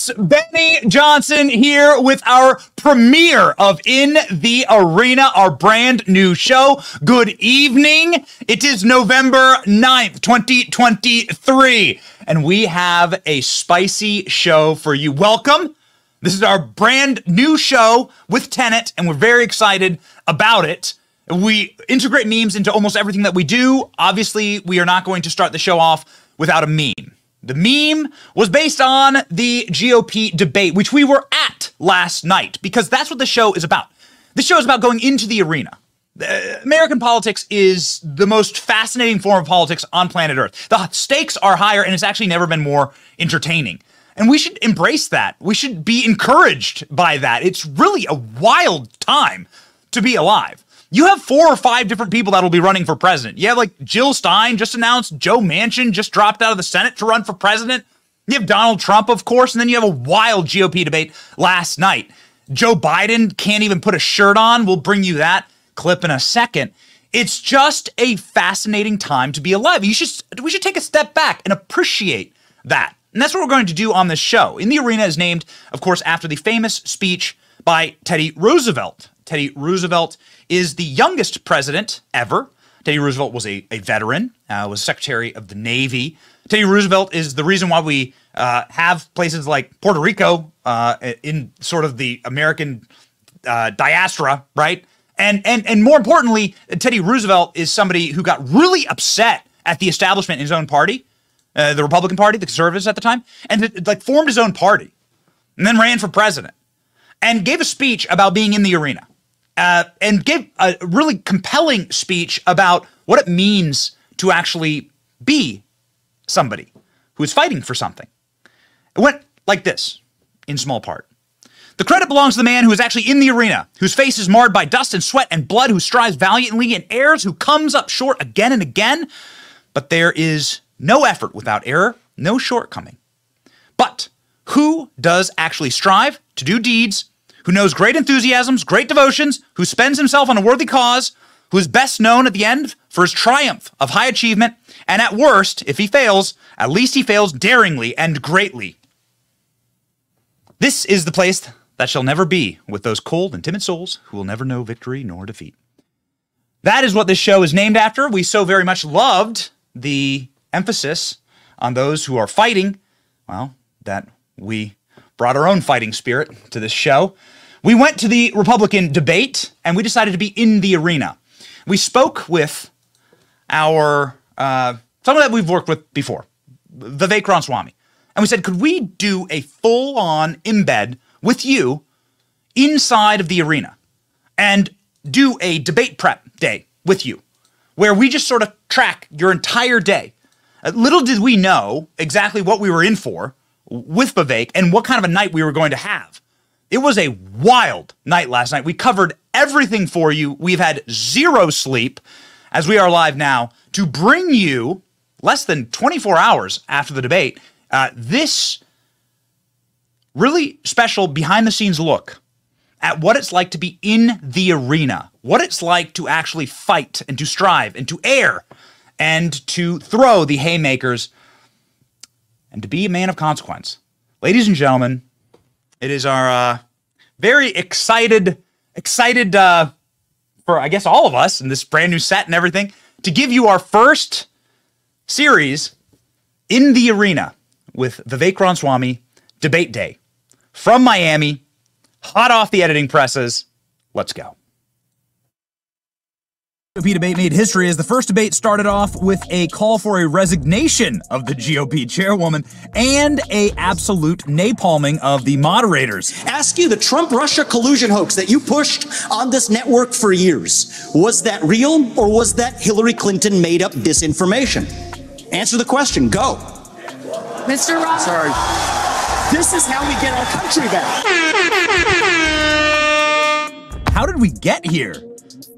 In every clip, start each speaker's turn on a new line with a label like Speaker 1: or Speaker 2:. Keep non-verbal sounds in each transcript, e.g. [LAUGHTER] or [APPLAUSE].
Speaker 1: It's Benny Johnson here with our premiere of In the Arena, our brand new show. Good evening. It is November 9th, 2023, and we have a spicy show for you. Welcome. This is our brand new show with Tenet, and we're very excited about it. We integrate memes into almost everything that we do. Obviously, we are not going to start the show off without a meme. The meme was based on the GOP debate, which we were at last night, because that's what the show is about. The show is about going into the arena. American politics is the most fascinating form of politics on planet Earth. The stakes are higher, and it's actually never been more entertaining. And we should embrace that. We should be encouraged by that. It's really a wild time to be alive. You have four or five different people that will be running for president. You have like Jill Stein just announced, Joe Manchin just dropped out of the Senate to run for president. You have Donald Trump, of course, and then you have a wild GOP debate last night. Joe Biden can't even put a shirt on. We'll bring you that clip in a second. It's just a fascinating time to be alive. You should we should take a step back and appreciate that. And that's what we're going to do on this show. In the Arena is named, of course, after the famous speech by Teddy Roosevelt. Teddy Roosevelt is the youngest president ever. Teddy Roosevelt was a, a veteran, uh, was Secretary of the Navy. Teddy Roosevelt is the reason why we uh, have places like Puerto Rico uh, in sort of the American uh, diaspora, right? And and and more importantly, Teddy Roosevelt is somebody who got really upset at the establishment in his own party, uh, the Republican Party, the conservatives at the time, and like formed his own party, and then ran for president, and gave a speech about being in the arena uh, and gave a really compelling speech about what it means to actually be somebody who is fighting for something. It went like this, in small part. The credit belongs to the man who is actually in the arena, whose face is marred by dust and sweat and blood, who strives valiantly and errs, who comes up short again and again. But there is no effort without error, no shortcoming. But who does actually strive to do deeds who knows great enthusiasms, great devotions, who spends himself on a worthy cause, who is best known at the end for his triumph of high achievement, and at worst, if he fails, at least he fails daringly and greatly. This is the place that shall never be with those cold and timid souls who will never know victory nor defeat. That is what this show is named after. We so very much loved the emphasis on those who are fighting, well, that we brought our own fighting spirit to this show. We went to the Republican debate and we decided to be in the arena. We spoke with our, uh, someone that we've worked with before, Vivek Ramaswamy. And we said, could we do a full on embed with you inside of the arena and do a debate prep day with you where we just sort of track your entire day? Uh, little did we know exactly what we were in for with Vivek and what kind of a night we were going to have. It was a wild night last night. We covered everything for you. We've had zero sleep as we are live now to bring you less than 24 hours after the debate uh, this really special behind the scenes look at what it's like to be in the arena, what it's like to actually fight and to strive and to air and to throw the haymakers and to be a man of consequence. Ladies and gentlemen, it is our uh, very excited, excited uh, for, I guess, all of us in this brand new set and everything to give you our first series in the arena with Vivek Ramaswamy Debate Day from Miami, hot off the editing presses Let's go.
Speaker 2: GOP debate made history as the first debate started off with a call for a resignation of the GOP chairwoman and a absolute napalming of the moderators.
Speaker 3: ask you the Trump Russia collusion hoax that you pushed on this network for years. Was that real or was that Hillary Clinton made up disinformation? Answer the question. Go.
Speaker 4: Mr. Ross.
Speaker 3: Sorry. This is how we get our country back.
Speaker 2: How did we get here?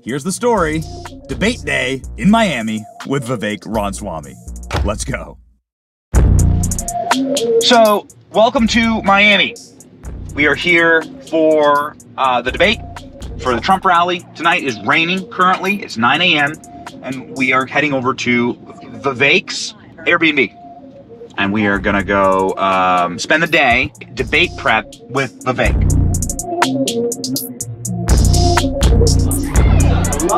Speaker 2: Here's the story Debate Day in Miami with Vivek Ramaswamy. Let's go.
Speaker 1: So, welcome to Miami. We are here for uh, the debate for the Trump rally. Tonight is raining currently. It's 9 a.m. and we are heading over to Vivek's Airbnb. And we are going to go um, spend the day debate prep with Vivek.
Speaker 5: Let's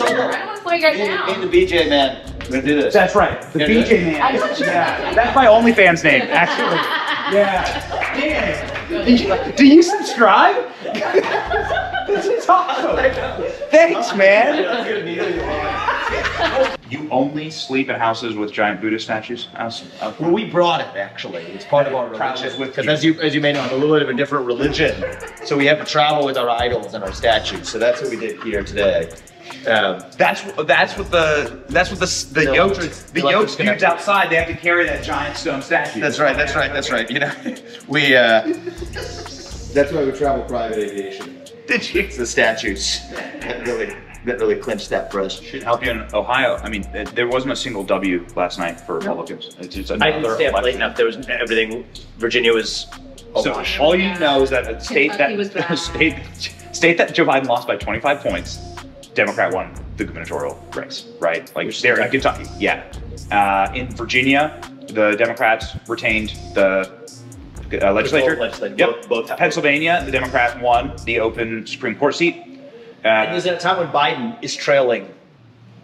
Speaker 5: all go.
Speaker 4: I want to slow you guys down.
Speaker 5: the BJ man. We're gonna do this.
Speaker 1: That's right. The BJ man. Yeah, that's my OnlyFans name, actually. [LAUGHS] Yeah. Did you, do you subscribe? this is awesome. Thanks, man. You only sleep in houses with giant Buddha statues? House- uh,
Speaker 5: Well, we brought it actually. It's part of our
Speaker 1: Travels
Speaker 5: religion. Because as you as you may know, I'm a little bit of a different religion, so we have to travel with our idols and our statues. So that's what we did here today. Um,
Speaker 1: That's that's what the that's what the the
Speaker 5: The
Speaker 1: yoked
Speaker 5: electric-
Speaker 1: the
Speaker 5: the
Speaker 1: yoked
Speaker 5: gonna-
Speaker 1: dudes outside they have to carry that giant stone statue.
Speaker 5: that's right. That's right. That's right. You know, [LAUGHS] we. Uh, that's why we travel private aviation.
Speaker 1: Did you?
Speaker 5: It's the statues that really that really clinched that for us.
Speaker 1: Should help you in Ohio. I mean, there wasn't a single W last night for Republicans. It's just
Speaker 6: I didn't stay up late enough. There was everything. Virginia was
Speaker 1: So
Speaker 6: awash.
Speaker 1: all you know is that a state
Speaker 4: Kentucky was [LAUGHS]
Speaker 1: that state state that Joe Biden lost by 25 points, Democrat won the gubernatorial race, right? Like there in Kentucky, yeah. Uh, in Virginia, the Democrats retained the uh, legislature.
Speaker 6: Both legislative-
Speaker 1: Yep.
Speaker 6: both- both
Speaker 1: Pennsylvania, the Democrat won the open Supreme Court seat. Uh,
Speaker 6: And it was at a time when Biden is trailing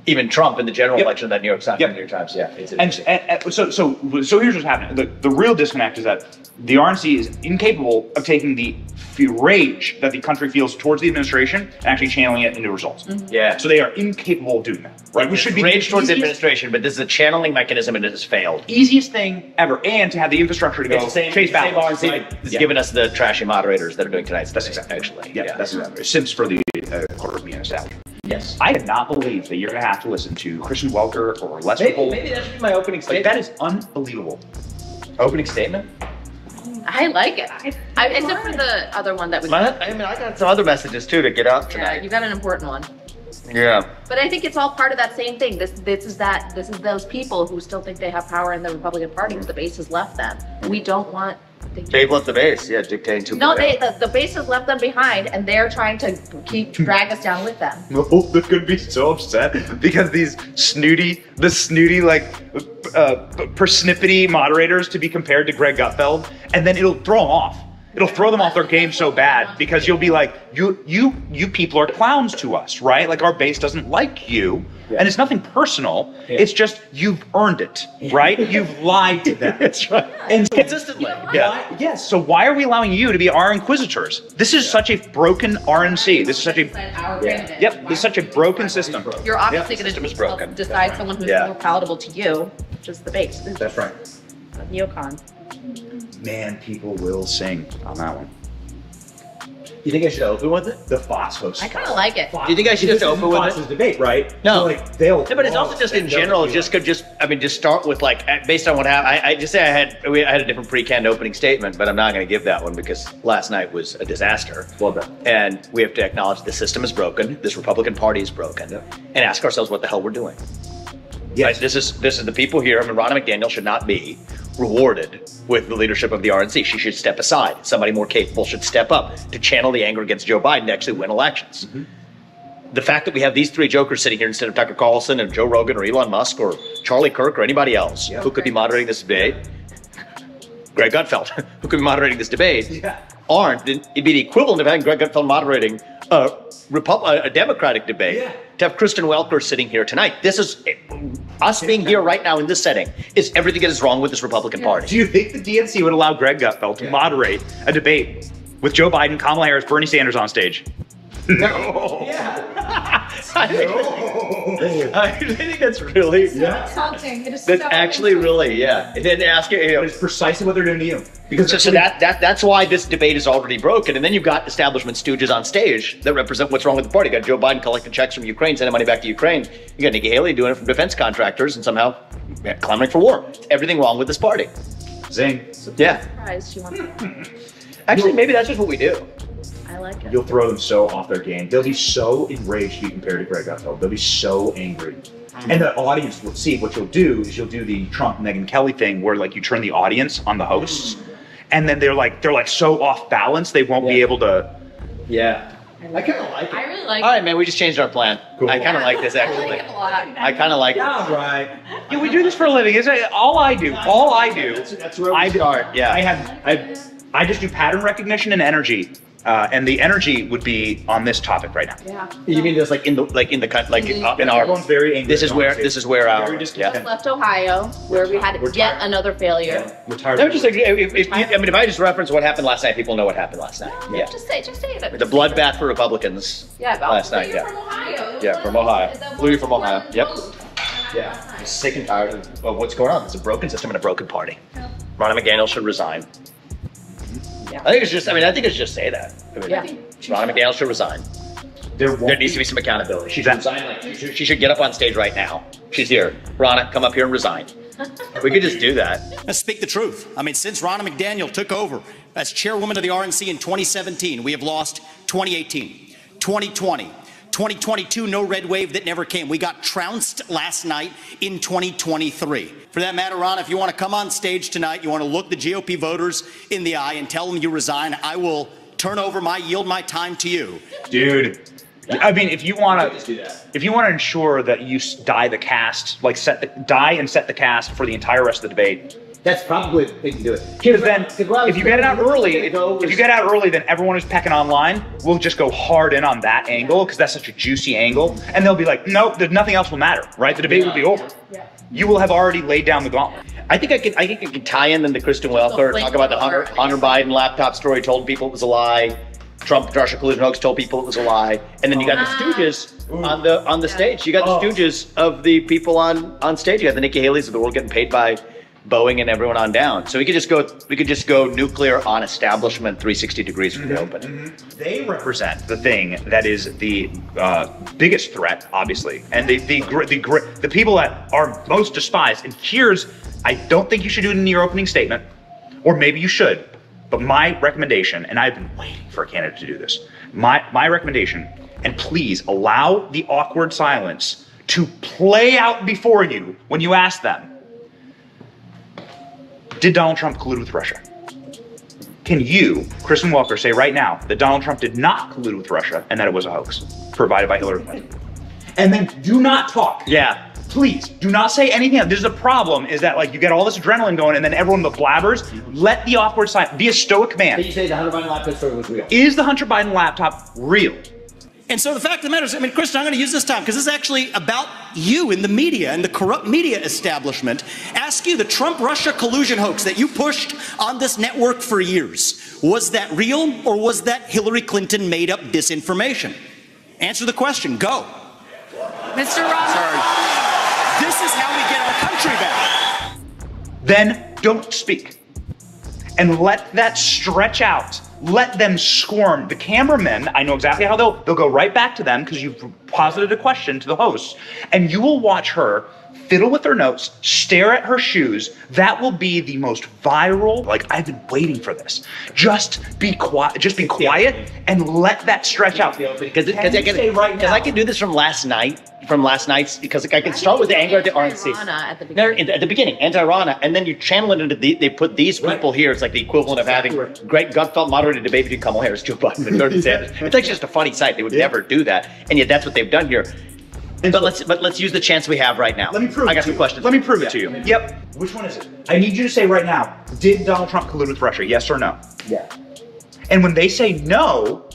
Speaker 6: even Trump in the general
Speaker 1: Yep.
Speaker 6: election of that New York Times.
Speaker 1: Yep.
Speaker 6: New York Times, yeah. It's
Speaker 1: And, and, and so, so, so here's what's happening. The, the real disconnect is that the RNC is incapable of taking the rage that the country feels towards the administration and actually channeling it into results.
Speaker 6: yeah.
Speaker 1: So they are incapable of doing that. Right? We should be
Speaker 6: rage towards the administration, but this is a channeling mechanism and it has failed.
Speaker 1: easiest thing ever, and to have the infrastructure to go
Speaker 6: It's the same,
Speaker 1: chase ballots.
Speaker 6: RNC
Speaker 1: right? Yeah.
Speaker 6: giving us the trashy moderators that are doing tonight's
Speaker 1: That's exactly
Speaker 6: actually.
Speaker 1: Yeah, that's exactly. Sims for the uh, being established.
Speaker 6: Yes.
Speaker 1: I did not believe that you're going to have to listen to Kristen Welker or Les
Speaker 6: Maybe,
Speaker 1: People.
Speaker 6: maybe that should be my opening
Speaker 1: Like,
Speaker 6: statement.
Speaker 1: that is unbelievable.
Speaker 6: opening statement.
Speaker 4: I like it. I, I, except for the other one that was.
Speaker 5: My- I mean, I got some other messages too to get out
Speaker 4: Yeah,
Speaker 5: tonight.
Speaker 4: you got an important one.
Speaker 5: Yeah.
Speaker 4: But I think it's all part of that same thing. This this is that this is those people who still think they have power in the Republican Party because the base has left them. We don't want. They,
Speaker 5: They've left the base. Yeah, dictating to.
Speaker 4: no, they the, the base has left them behind, and they're trying to keep drag us down with them.
Speaker 1: Oh, they're gonna be so upset because these snooty, the snooty like uh, persnippety moderators to be compared to Greg Gutfeld, and then it'll throw them off. It'll throw them off their game so bad because you'll be like, you, you, you people are clowns to us, right? Like our base doesn't like you, and it's nothing personal. It's just you've earned it, right? You've lied to them. [LAUGHS] That's right. And
Speaker 6: Consistently.
Speaker 1: yeah. Yes. So why are we allowing you to be our inquisitors? This is such a broken RNC. This is such a Yep, this is such a broken system.
Speaker 4: You're obviously
Speaker 6: system
Speaker 4: going
Speaker 6: is
Speaker 4: to
Speaker 6: broken.
Speaker 4: decide someone who's
Speaker 6: Yeah.
Speaker 4: more palatable to you, which is the base.
Speaker 1: That's right.
Speaker 4: Neocon.
Speaker 1: Man, people will sing on that one.
Speaker 6: You think I should open with it?
Speaker 1: The Foss
Speaker 4: I kind of like it.
Speaker 6: Do you think I should just open with it?
Speaker 1: debate, right?
Speaker 6: No.
Speaker 1: So, like they'll.
Speaker 6: Yeah, but it's also just in general. Just could just I mean, just start with like uh, based on what happened. I, I just say I had we, I had a different pre-canned opening statement, but I'm not going to give that one because last night was a disaster.
Speaker 1: Well done.
Speaker 6: And we have to acknowledge the system is broken. This Republican Party is broken, and ask ourselves what the hell we're doing.
Speaker 1: Yes.
Speaker 6: Right? This is this is the people here. I mean, Ronna McDaniel should not be rewarded with the leadership of the RNC. She should step aside. Somebody more capable should step up to channel the anger against Joe Biden to actually win elections. Mm-hmm. The fact that we have these three jokers sitting here instead of Tucker Carlson and Joe Rogan or Elon Musk or Charlie Kirk or anybody else who could be moderating this debate, Greg Gutfeld, [LAUGHS] who could be moderating this debate, aren't, it'd be the equivalent of having Greg Gutfeld moderating a, Repub- a, a Democratic debate. To have Kristen Welker sitting here tonight, this is eh, us being here right now in this setting is everything that is wrong with this Republican Party.
Speaker 1: Do you think the DNC would allow Greg Gutfeld to moderate a debate with Joe Biden, Kamala Harris, Bernie Sanders on stage? No.
Speaker 6: I think, [LAUGHS] I think that's really
Speaker 4: Insulting. It is
Speaker 6: That's
Speaker 4: so
Speaker 6: actually really yeah. And then ask you, you know,
Speaker 1: It's precisely what they're doing to you.
Speaker 6: because so, so that, that that's why this debate is already broken. And then you've got establishment stooges on stage that represent what's wrong with the party. You got Joe Biden collecting checks from Ukraine, sending money back to Ukraine. You got Nikki Haley doing it from defense contractors and somehow yeah, clamoring for war. Everything wrong with this party.
Speaker 1: Zing.
Speaker 6: Yeah.
Speaker 4: surprised she wants [LAUGHS]
Speaker 6: Actually, maybe that's just what we do.
Speaker 4: I like it.
Speaker 1: You'll throw them so off their game. They'll be so enraged to be compared to Greg Gutfeld. They'll be so angry. Hmm. And the audience will see what you'll do is you'll do the Trump Megyn Kelly thing where like you turn the audience on the hosts and then they're like they're like so off balance they won't be able to
Speaker 6: Yeah. I kind of like it.
Speaker 4: I really like it.
Speaker 6: All right, man. We just changed our plan. Cool. I kind of like this
Speaker 4: I
Speaker 6: actually.
Speaker 4: like it a lot.
Speaker 6: I kind of like it.
Speaker 1: right. Yeah, we do this for a living. Is it all I do? All I do.
Speaker 6: That's where we
Speaker 1: I
Speaker 6: start. Yeah.
Speaker 1: I have I I just do pattern recognition and energy. Uh, and the energy would be on this topic right now.
Speaker 4: Yeah.
Speaker 6: You mean just like in the like in the cut like in, uh, in our
Speaker 1: Everyone's very angry.
Speaker 6: This is where this is where our
Speaker 1: Very
Speaker 6: yeah.
Speaker 1: discontent.
Speaker 4: Left Ohio, where we had
Speaker 1: We're
Speaker 4: yet
Speaker 1: tired.
Speaker 4: another failure.
Speaker 1: We're tired.
Speaker 6: No, just like if, if, I mean, if I just reference what happened last night, people know what happened last night. Yeah,
Speaker 4: Just say, just say it.
Speaker 6: the bloodbath for Republicans.
Speaker 4: Yeah,
Speaker 6: last night,
Speaker 4: say
Speaker 6: yeah.
Speaker 4: from Ohio. It
Speaker 6: Yeah,
Speaker 4: was
Speaker 6: from
Speaker 4: like-
Speaker 6: Ohio.
Speaker 4: that
Speaker 6: Louis from Ohio. Yep. Yeah, I'm sick and tired of, of what's going on. It's a broken system and a broken party. Ronna McDaniel should resign. I think it's just. I mean, I think it's just say that. I mean,
Speaker 4: Yeah.
Speaker 6: Ronna McDaniel should resign.
Speaker 1: There
Speaker 6: There needs to be some accountability. She should resign. Like, she, should, she should get up on stage right now. She's here. Ronna, come up here and resign. We could just do that.
Speaker 3: Let's speak the truth. I mean, since Ronna McDaniel took over as chairwoman of the RNC in 2017, we have lost 2018, 2020, 2022, no red wave that never came. We got trounced last night in 2023. For that matter, Ron, if you want to come on stage tonight, you want to look the GOP voters in the eye and tell them you resign, I will turn over my, yield my time to you.
Speaker 1: dude. I mean, if you want to, if you want to ensure that you die the cast, like set the die and set the cast for the entire rest of the debate.
Speaker 6: That's probably the thing to do it.
Speaker 1: Because then, if you get it out early, if, if you get out early, then everyone who's pecking online will just go hard in on that angle because that's such a juicy angle, and they'll be like, nope, there's nothing else will matter, right? The debate will be over. You will have already laid down the gauntlet.
Speaker 6: I think I could. I think I could tie in then the Kristen Welker, talk about the Hunter, Hunter Biden laptop story, told people it was a lie. Trump Russia collusion hoax told people it was a lie, and then you got the Stooges on the on the stage. You got the oh. Stooges of the people on on stage. You got the Nikki Haley's of the world getting paid by Boeing and everyone on down. So we could just go. We could just go nuclear on establishment, 360 degrees from the open.
Speaker 1: They represent the thing that is the uh, biggest threat, obviously, and the the gr- the gr- the people that are most despised. And here's, I don't think you should do it in your opening statement, or maybe you should. But my recommendation, and I've been waiting for a candidate to do this. My my recommendation, and please allow the awkward silence to play out before you when you ask them. Did Donald Trump collude with Russia? Can you, Kristen Welker, say right now that Donald Trump did not collude with Russia and that it was a hoax provided by Hillary Clinton? And then do not talk.
Speaker 6: Yeah.
Speaker 1: Please do not say anything. else. This is the problem: is that like you get all this adrenaline going, and then everyone the blabbers. Let the awkward silence be a stoic man.
Speaker 6: But you say the Hunter Biden laptop story was real?
Speaker 1: Is the Hunter Biden laptop real?
Speaker 3: And so the fact of the matter is, I mean, Kristen, I'm going to use this time because this is actually about you in the media and the corrupt media establishment. Ask you the Trump Russia collusion hoax that you pushed on this network for years. Was that real or was that Hillary Clinton made up disinformation? Answer the question. Go.
Speaker 4: Mr. Ross.
Speaker 3: This is how we get our country back.
Speaker 1: Then don't speak. And let that stretch out. Let them squirm. The cameramen, I know exactly how they'll they'll go right back to them because you've posited a question to the host. And you will watch her fiddle with her notes, stare at her shoes. That will be the most viral. Like I've been waiting for this. Just be quiet. Just be quiet and let that stretch out.
Speaker 6: Because
Speaker 1: Can
Speaker 6: I can
Speaker 1: say right
Speaker 6: because
Speaker 1: now-
Speaker 6: I can do this from last night, from last night's because I can start with the anger at the RNC.
Speaker 4: At the beginning.
Speaker 6: in- at the beginning, anti-Ronna, and then you channel it into the, they put these people here. It's like the equivalent of having Greg Gutfeld moderated debate between Kamala Harris, Joe Biden, and Bernie [LAUGHS] Sanders. It's like just a funny sight. They would never do that, and yet that's what they've done here. But let's but let's use the chance we have right now.
Speaker 1: Let me prove it.
Speaker 6: I got
Speaker 1: to
Speaker 6: some
Speaker 1: you.
Speaker 6: questions.
Speaker 1: Let me prove it to you. Yep. Which one is it? I need you to say right now, did Donald Trump collude with Russia? Yes or no?
Speaker 6: Yeah.
Speaker 1: And when they say no,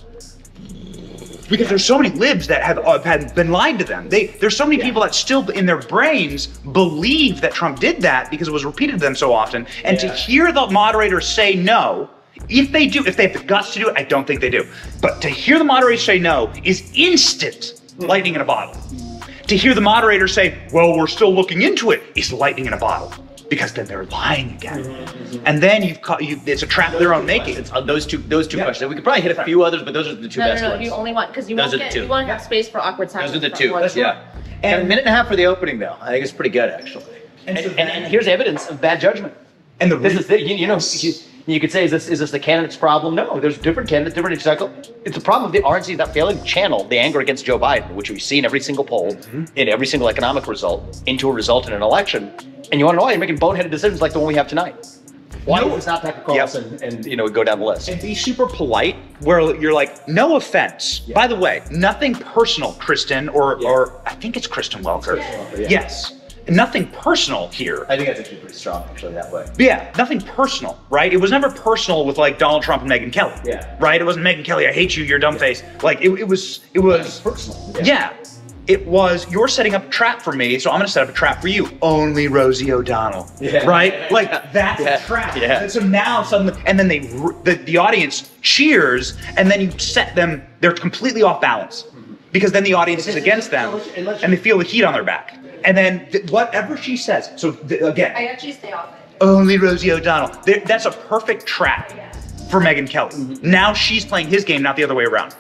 Speaker 1: because there's so many libs that have, uh, had been lied to them. They there's so many people that still in their brains believe that Trump did that because it was repeated to them so often. And to hear the moderator say no, if they do, if they have the guts to do it, I don't think they do. But to hear the moderator say no is instant lightning in a bottle. To hear the moderator say, "Well, we're still looking into it," is lightning in a bottle because then they're lying again. And then you've caught you. It's a trap of their own making.
Speaker 6: It's on those two those two questions. We could probably hit a few others, but those are the two
Speaker 4: No,
Speaker 6: best
Speaker 4: no, no.
Speaker 6: ones.
Speaker 4: You only want because you
Speaker 6: Those
Speaker 4: won't
Speaker 6: are the
Speaker 4: get.
Speaker 6: two.
Speaker 4: You want to have space for awkward silence.
Speaker 6: Those are the two.
Speaker 4: one.
Speaker 6: Yeah. And a minute and a half for the opening, though. I think it's pretty good, actually. And, and, and, here's evidence of bad judgment.
Speaker 1: And the
Speaker 6: this is the, you, you know you, you could say is this is this the candidate's problem? No, there's different candidates, different cycle. It's a problem of the RNC that failing to channel the anger against Joe Biden, which we see in every single poll, mm-hmm. in every single economic result, into a result in an election. And you want to know why you're making boneheaded decisions like the one we have tonight? Why
Speaker 1: No.
Speaker 6: is not Tucker Carlson and you know go down the list?
Speaker 1: and be super polite where you're like no offense by the way nothing personal kristen or or i think it's kristen welker
Speaker 6: Welker, yeah.
Speaker 1: yes nothing personal here
Speaker 6: I think that's actually pretty strong, actually, that way.
Speaker 1: But yeah nothing personal right it was never personal with like donald trump and megyn kelly
Speaker 6: Yeah.
Speaker 1: right it wasn't megyn kelly i hate you you're dumb face like it, it was it was
Speaker 6: personal.
Speaker 1: yeah. It was you're setting up a trap for me, so I'm gonna set up a trap for you. Only Rosie O'Donnell,
Speaker 6: Yeah.
Speaker 1: right? Like that's
Speaker 6: Yeah.
Speaker 1: a trap.
Speaker 6: Yeah.
Speaker 1: And so now suddenly, and then they the, the audience cheers, and then you set them. They're completely off balance mm-hmm. because then the audience is against them, and they feel the heat on their back. And then th- whatever she says. So th- again,
Speaker 4: I actually stay off it.
Speaker 1: only Rosie O'Donnell. There- That's a perfect trap for Megyn Kelly.
Speaker 6: Mm-hmm.
Speaker 1: Now she's playing his game, not the other way around.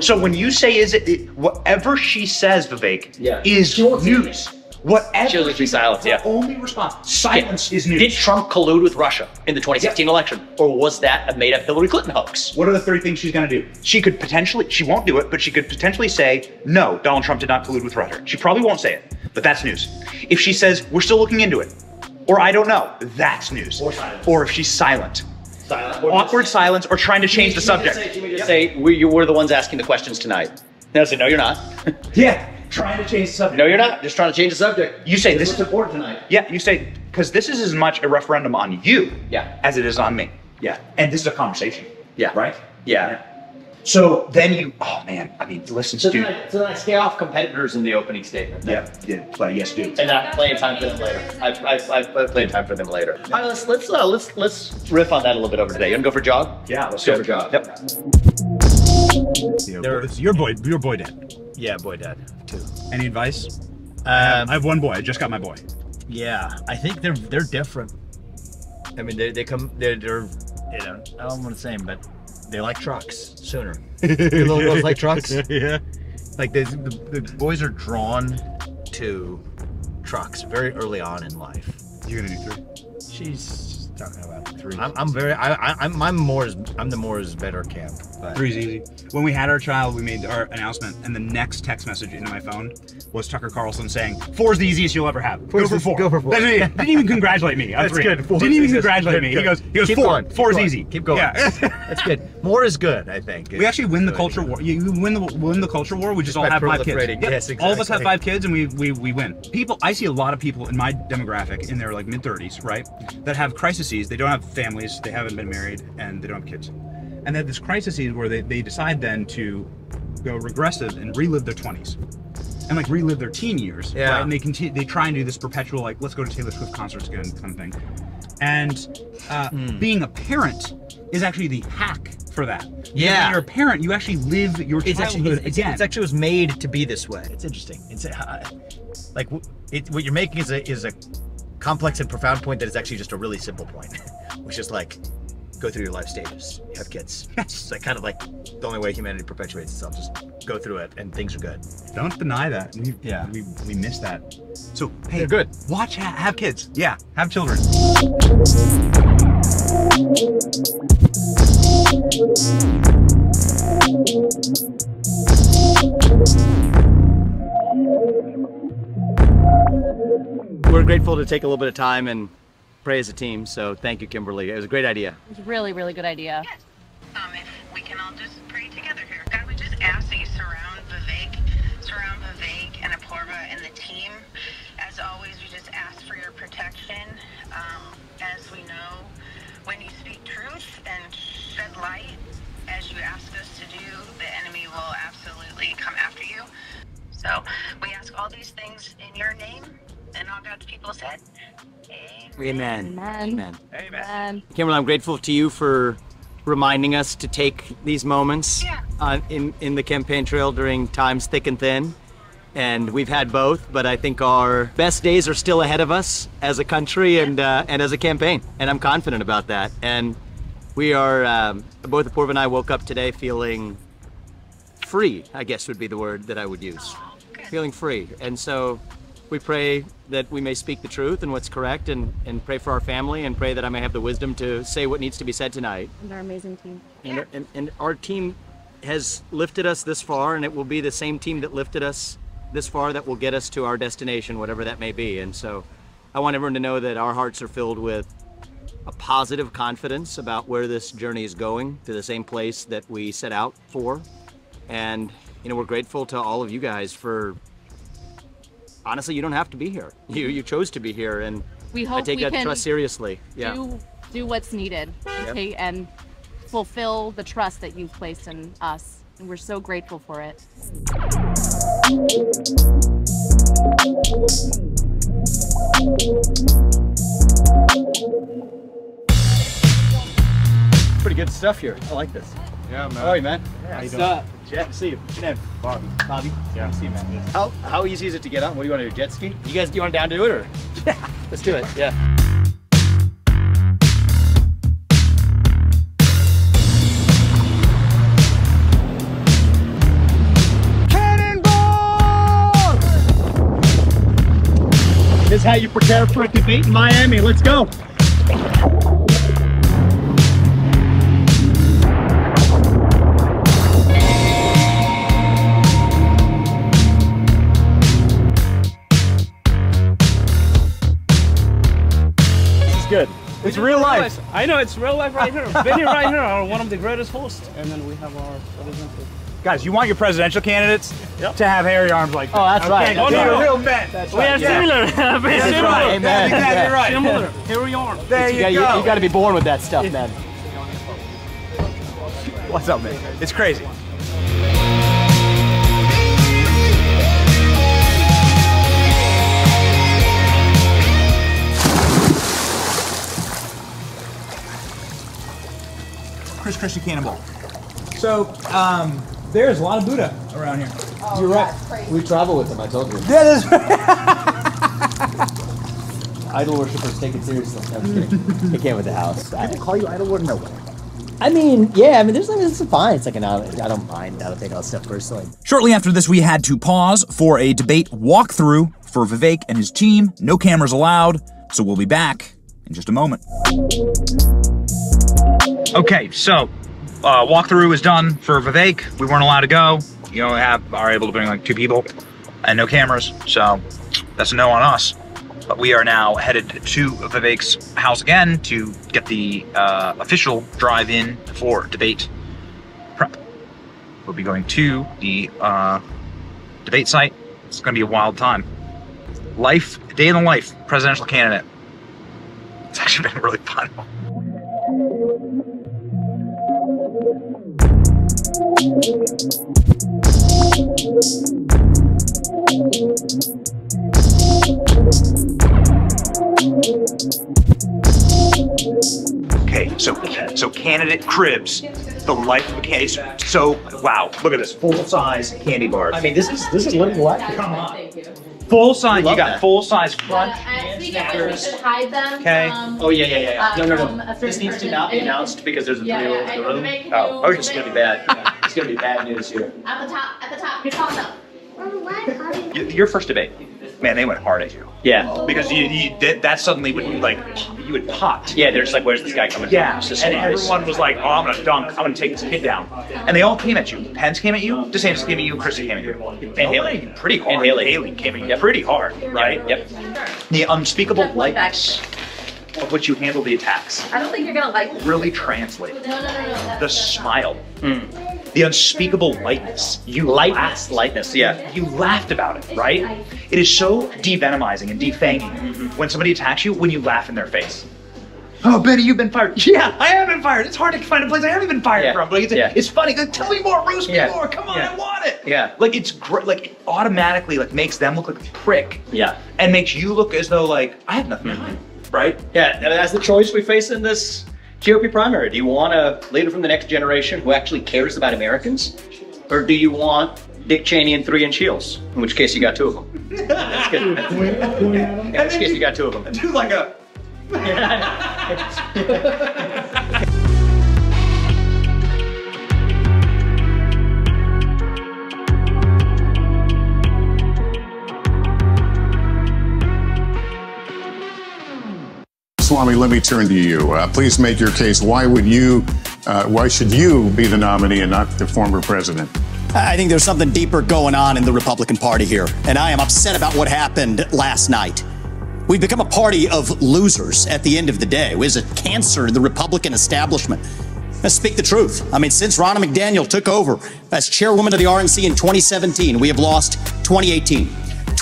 Speaker 1: So when you say is it, it whatever she says, Vivek,
Speaker 6: Yeah.
Speaker 1: is news. Whatever
Speaker 6: She doesn't speak silence,
Speaker 1: her
Speaker 6: yeah.
Speaker 1: Only response. Silence is news.
Speaker 6: Did Trump collude with Russia in the 2016 election, or was that a made-up Hillary Clinton hoax?
Speaker 1: what are the three things she's going to do? She could potentially, she won't do it, but she could potentially say, no, Donald Trump did not collude with Russia. She probably won't say it, but that's news. If she says, we're still looking into it, or I don't know, that's news.
Speaker 6: Or silence.
Speaker 1: Or if she's silent.
Speaker 6: Silent.
Speaker 1: Awkward silence or trying to change the subject.
Speaker 6: She may just say, we, you were the ones asking the questions tonight. No, say, no, you're not.
Speaker 1: Yeah, trying to change the subject.
Speaker 6: no, you're not. Just trying to change the subject.
Speaker 1: You say this
Speaker 6: This
Speaker 1: is
Speaker 6: is important tonight.
Speaker 1: Yeah, you say because this is as much a referendum on you
Speaker 6: Yeah.
Speaker 1: as it is on me.
Speaker 6: Yeah.
Speaker 1: And this is a conversation.
Speaker 6: Yeah.
Speaker 1: Right?
Speaker 6: Yeah.
Speaker 1: So then you oh man, I mean listen,
Speaker 6: So
Speaker 1: dude.
Speaker 6: then, I, so then I stay off competitors in the opening statement.
Speaker 1: Yeah, yeah, but yes, dude.
Speaker 6: And I play in time for them later. I, I, I play in time for them later. All right, let's let's uh, let's let's riff on that a little bit over today. You wanna go for a jog?
Speaker 1: Yeah, let's
Speaker 6: go
Speaker 1: go.
Speaker 6: for a jog.
Speaker 1: Yep.
Speaker 2: There- it's your boy, your boy dad.
Speaker 7: Yeah, boy, dad, too.
Speaker 2: Any advice?
Speaker 7: Um,
Speaker 2: I have one boy. I just got my boy.
Speaker 7: yeah, I think they're they're different. I mean, they, they come they're, they're you know I don't want to say 'em, but they like trucks sooner. [LAUGHS] Your little girls like trucks. [LAUGHS]
Speaker 2: yeah.
Speaker 7: Like the, the the boys are drawn to trucks very early on in life.
Speaker 2: You're gonna do three.
Speaker 7: She's
Speaker 2: talking about three.
Speaker 7: I'm, I'm very I, I I'm I'm more as I'm the more is better camp. But
Speaker 2: Three's easy. When we had our child, we made our announcement, and the next text message into my phone was Tucker Carlson saying, Four's the easiest you'll ever have. Go
Speaker 7: Four's
Speaker 2: for
Speaker 7: the-
Speaker 2: four.
Speaker 7: go for four."
Speaker 2: Didn't even congratulate me. on
Speaker 7: That's
Speaker 2: three.
Speaker 7: good. Four's
Speaker 2: Didn't even congratulate me. He goes, he goes,
Speaker 7: Keep
Speaker 2: four.
Speaker 7: going, keep
Speaker 2: Four's
Speaker 7: going,
Speaker 2: easy.
Speaker 7: Keep going.
Speaker 2: Yeah. [LAUGHS]
Speaker 7: That's good. More is good, I think.
Speaker 2: We actually win the culture war. You win the win the culture war. We just,
Speaker 7: Just
Speaker 2: all have five kids. Yep.
Speaker 7: Yes,
Speaker 2: All of us have five kids, and we, we we win. People, I see a lot of people in my demographic in their like mid thirties, right, that have crises. They don't have families. They haven't been married, and they don't have kids. And they have this crises where they, they decide then to go regressive and relive their twenties. And like relive their teen years,
Speaker 7: Yeah.
Speaker 2: right? And they continue. They try and do this perpetual like, let's go to Taylor Swift concerts again, kind of thing. And uh,
Speaker 7: Hmm.
Speaker 2: being a parent is actually the hack for that.
Speaker 7: Yeah.
Speaker 2: when you're a parent, you actually live your
Speaker 7: it's
Speaker 2: childhood
Speaker 7: actually it's, it's,
Speaker 2: again.
Speaker 7: it's actually was made to be this way. It's interesting. It's uh, like it, what you're making is a is a complex and profound point that is actually just a really simple point, [LAUGHS] which is like go through your life stages, you have kids. [LAUGHS] It's like kind of like the only way humanity perpetuates itself. Just go through it and things are good.
Speaker 2: Don't deny that. We,
Speaker 7: Yeah.
Speaker 2: we we miss that. So hey,
Speaker 7: They're good.
Speaker 2: Watch, ha- have kids. Yeah, have children
Speaker 7: we're grateful to take a little bit of time and pray as a team. So thank you, Kimberly. It was a great idea.
Speaker 8: It was a really, really good idea. Yes.
Speaker 9: Um, if we can all just pray together here. God, we just ask that you surround Vivek, surround Vivek and Apoorva and the team. As always, we just ask for your protection. Um, as we know, when you speak truth and shed light, as you ask us to do, the enemy will absolutely come after you. So we ask all these things in your name.
Speaker 6: Amen.
Speaker 10: Amen.
Speaker 6: Amen. Cameron, I'm grateful to you for reminding us to take these moments uh, in in the campaign trail during times thick and thin. And we've had both, but I think our best days are still ahead of us as a country and uh, and as a campaign. And I'm confident about that. And we are um, both Apoorv and I woke up today feeling free. I guess would be the word that I would use. Feeling free. And so we pray that we may speak the truth and what's correct and, and pray for our family and pray that I may have the wisdom to say what needs to be said tonight.
Speaker 10: And our amazing team.
Speaker 6: And, and, and our team has lifted us this far, and it will be the same team that lifted us this far that will get us to our destination, whatever that may be. And so I want everyone to know that our hearts are filled with a positive confidence about where this journey is going to the same place that we set out for. And, you know, we're grateful to all of you guys for honestly, you don't have to be here. [LAUGHS] You you chose to be here, and
Speaker 10: We
Speaker 6: I take
Speaker 10: we
Speaker 6: that
Speaker 10: can
Speaker 6: trust seriously. Yeah.
Speaker 10: Do do what's needed,
Speaker 6: Yep.
Speaker 10: okay, and fulfill the trust that you've placed in us. And we're so grateful for it.
Speaker 6: Pretty good stuff here. I like this.
Speaker 11: Yeah, man.
Speaker 6: How are man?
Speaker 11: Yeah, how you
Speaker 6: What's
Speaker 11: doing?
Speaker 6: up? Jet, see you. What's your name? Bobby. Bobby.
Speaker 11: Yeah.
Speaker 6: See you, man. How how easy is it to get on? What do you want to do? Jet ski? You guys, do you want down to do it or? Yeah. Let's do it. Yeah. Cannonball! This is how you prepare for a debate in Miami. Let's go. It's real life.
Speaker 12: I know it's real life right here. Vinny right here are one of the greatest hosts, and then we have our presidential.
Speaker 13: Guys, you want your presidential candidates to have hairy arms like
Speaker 6: oh, that. Oh, that's right.
Speaker 13: Okay,
Speaker 6: That's
Speaker 13: they're
Speaker 6: right.
Speaker 13: real men.
Speaker 6: That's
Speaker 12: We are similar. Very [LAUGHS]
Speaker 13: That's
Speaker 12: similar.
Speaker 13: right.
Speaker 6: Amen.
Speaker 13: That's exactly
Speaker 6: Yeah.
Speaker 13: right.
Speaker 12: Similar. Here we are.
Speaker 13: There
Speaker 6: you,
Speaker 13: you,
Speaker 6: gotta,
Speaker 13: go.
Speaker 6: you gotta be born with that stuff, man.
Speaker 13: What's up, man? It's crazy. Chris Christie Cannonball. So, um, there's a lot of Buddha around here. You're right.
Speaker 6: We travel with them, I told you.
Speaker 13: That is [LAUGHS]
Speaker 6: Idol worshippers take it seriously. No, I'm just kidding. they came with the house.
Speaker 13: People call you idol word? No way.
Speaker 6: I mean, yeah, I mean, there's, I mean, it's fine. It's like an out. I don't mind. I don't take all that stuff personally.
Speaker 1: Shortly after this, we had to pause for a debate walkthrough for Vivek and his team. No cameras allowed, so we'll be back in just a moment. Okay, so uh, walkthrough is done for Vivek. We weren't allowed to go. You only have are able to bring like two people and no cameras, so that's a no on us. But we are now headed to Vivek's house again to get the uh, official drive-in for debate prep. We'll be going to the uh, debate site. It's going to be a wild time. Life, day in the life, presidential candidate. It's actually been really fun. Okay, so so candidate cribs, the life of a candidate. So wow, look at this full size candy bars.
Speaker 6: I mean, this is this is living life.
Speaker 1: Come on. Full size. You got
Speaker 6: that.
Speaker 1: full size front.
Speaker 4: we should.
Speaker 1: Okay.
Speaker 4: um,
Speaker 6: Oh yeah, yeah, yeah. yeah.
Speaker 4: uh,
Speaker 6: No, no, no. This
Speaker 4: certain
Speaker 6: needs to not be announced because there's a
Speaker 4: Yeah,
Speaker 6: three-year-old
Speaker 4: yeah,
Speaker 6: in the room.
Speaker 4: Vivek,
Speaker 6: Oh,
Speaker 4: you-
Speaker 6: okay, it's gonna be bad. Yeah, It's gonna be bad news here.
Speaker 4: At the top, at the top, you're calling up.
Speaker 1: Y- Your first debate, man, they went hard at you
Speaker 6: Yeah.
Speaker 1: because you, you that, that suddenly would like you would pop.
Speaker 6: Yeah, they're just like, where's this guy coming
Speaker 1: Yeah,
Speaker 6: from? It's just
Speaker 1: and everyone was like, "Oh, I'm gonna dunk. I'm gonna take this kid down," and they all came at you. Pence came at you. DeSantis came at you. Christie came at you. And
Speaker 6: Haley.
Speaker 1: pretty hard.
Speaker 6: And Haley.
Speaker 1: Haley came at you pretty hard, right?
Speaker 6: Yep.
Speaker 1: The unspeakable
Speaker 4: Check
Speaker 1: lightness of which you handle the attacks
Speaker 4: I don't think you're gonna like this.
Speaker 1: really translate.
Speaker 4: No, no, no, no.
Speaker 1: The smile, mm. the unspeakable lightness. You
Speaker 6: Lightness,
Speaker 1: laughed.
Speaker 6: lightness, yeah.
Speaker 1: You laughed about it, right? It is so devenomizing and defanging mm-hmm. when somebody attacks you when you laugh in their face. Oh, Benny, you've been fired. [LAUGHS] Yeah, I have been fired. It's hard to find a place I haven't been fired
Speaker 6: Yeah,
Speaker 1: from. But it's,
Speaker 6: yeah.
Speaker 1: it's funny. Like, Tell me more. Roast me
Speaker 6: Yeah,
Speaker 1: more. Come on,
Speaker 6: yeah.
Speaker 1: I want it.
Speaker 6: Yeah.
Speaker 1: Like it's great. Like it automatically like makes them look like a prick
Speaker 6: Yeah.
Speaker 1: and makes you look as though like I have nothing to hide. Mm-hmm.
Speaker 2: Right?
Speaker 6: Yeah, and that's the choice we face in this GOP primary. Do you want a leader from the next generation who actually cares about Americans? Or do you want Dick Cheney and three inch heels? In which case you got two of them. That's [LAUGHS] good. In which case you got two of them.
Speaker 2: Do like a. [LAUGHS]
Speaker 14: Swami, let me turn to you. Uh, please make your case. Why would you? Uh, why should you be the nominee and not the former president?
Speaker 3: I think there's something deeper going on in the Republican Party here, and I am upset about what happened last night. We've become a party of losers at the end of the day. It was a cancer in the Republican establishment. Let's speak the truth. I mean, since Ronna McDaniel took over as chairwoman of the RNC in 2017, we have lost 2018,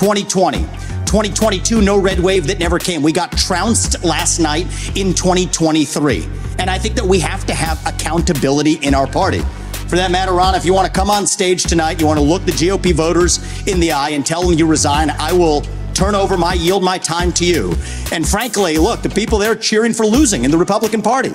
Speaker 3: 2020, 2022, no red wave that never came. We got trounced last night in 2023. And I think that we have to have accountability in our party. For that matter, Ron, if you want to come on stage tonight, you want to look the GOP voters in the eye and tell them you resign, I will turn over my yield my time to you. And frankly, look, the people there cheering for losing in the Republican Party.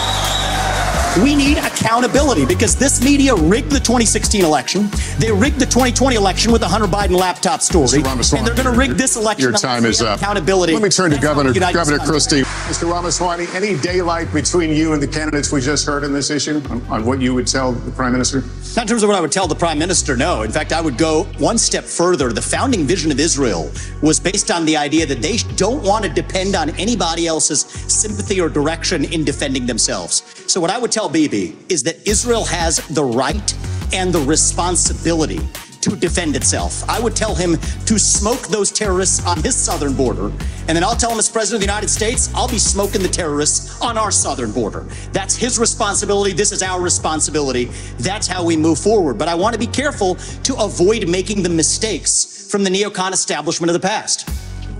Speaker 3: We need accountability because this media rigged the 2016 election. They rigged the 2020 election with the Hunter Biden laptop story. And they're going to rig this election.
Speaker 14: Your time is up.
Speaker 3: Accountability.
Speaker 14: Let me turn to
Speaker 3: That's
Speaker 14: Governor Governor. Christie. Mr. Ramaswamy, any daylight between you and the candidates we just heard in this issue on, on what you would tell the prime minister?
Speaker 3: Not in terms of what I would tell the prime minister, no. In fact, I would go one step further. The founding vision of Israel was based on the idea that they don't want to depend on anybody else's sympathy or direction in defending themselves. So, what I would tell Bibi is that Israel has the right and the responsibility to defend itself. I would tell him to smoke those terrorists on his southern border, and then I'll tell him as president of the United States, I'll be smoking the terrorists on our southern border. That's his responsibility. This is our responsibility. That's how we move forward. But I want to be careful to avoid making the mistakes from the neocon establishment of the past.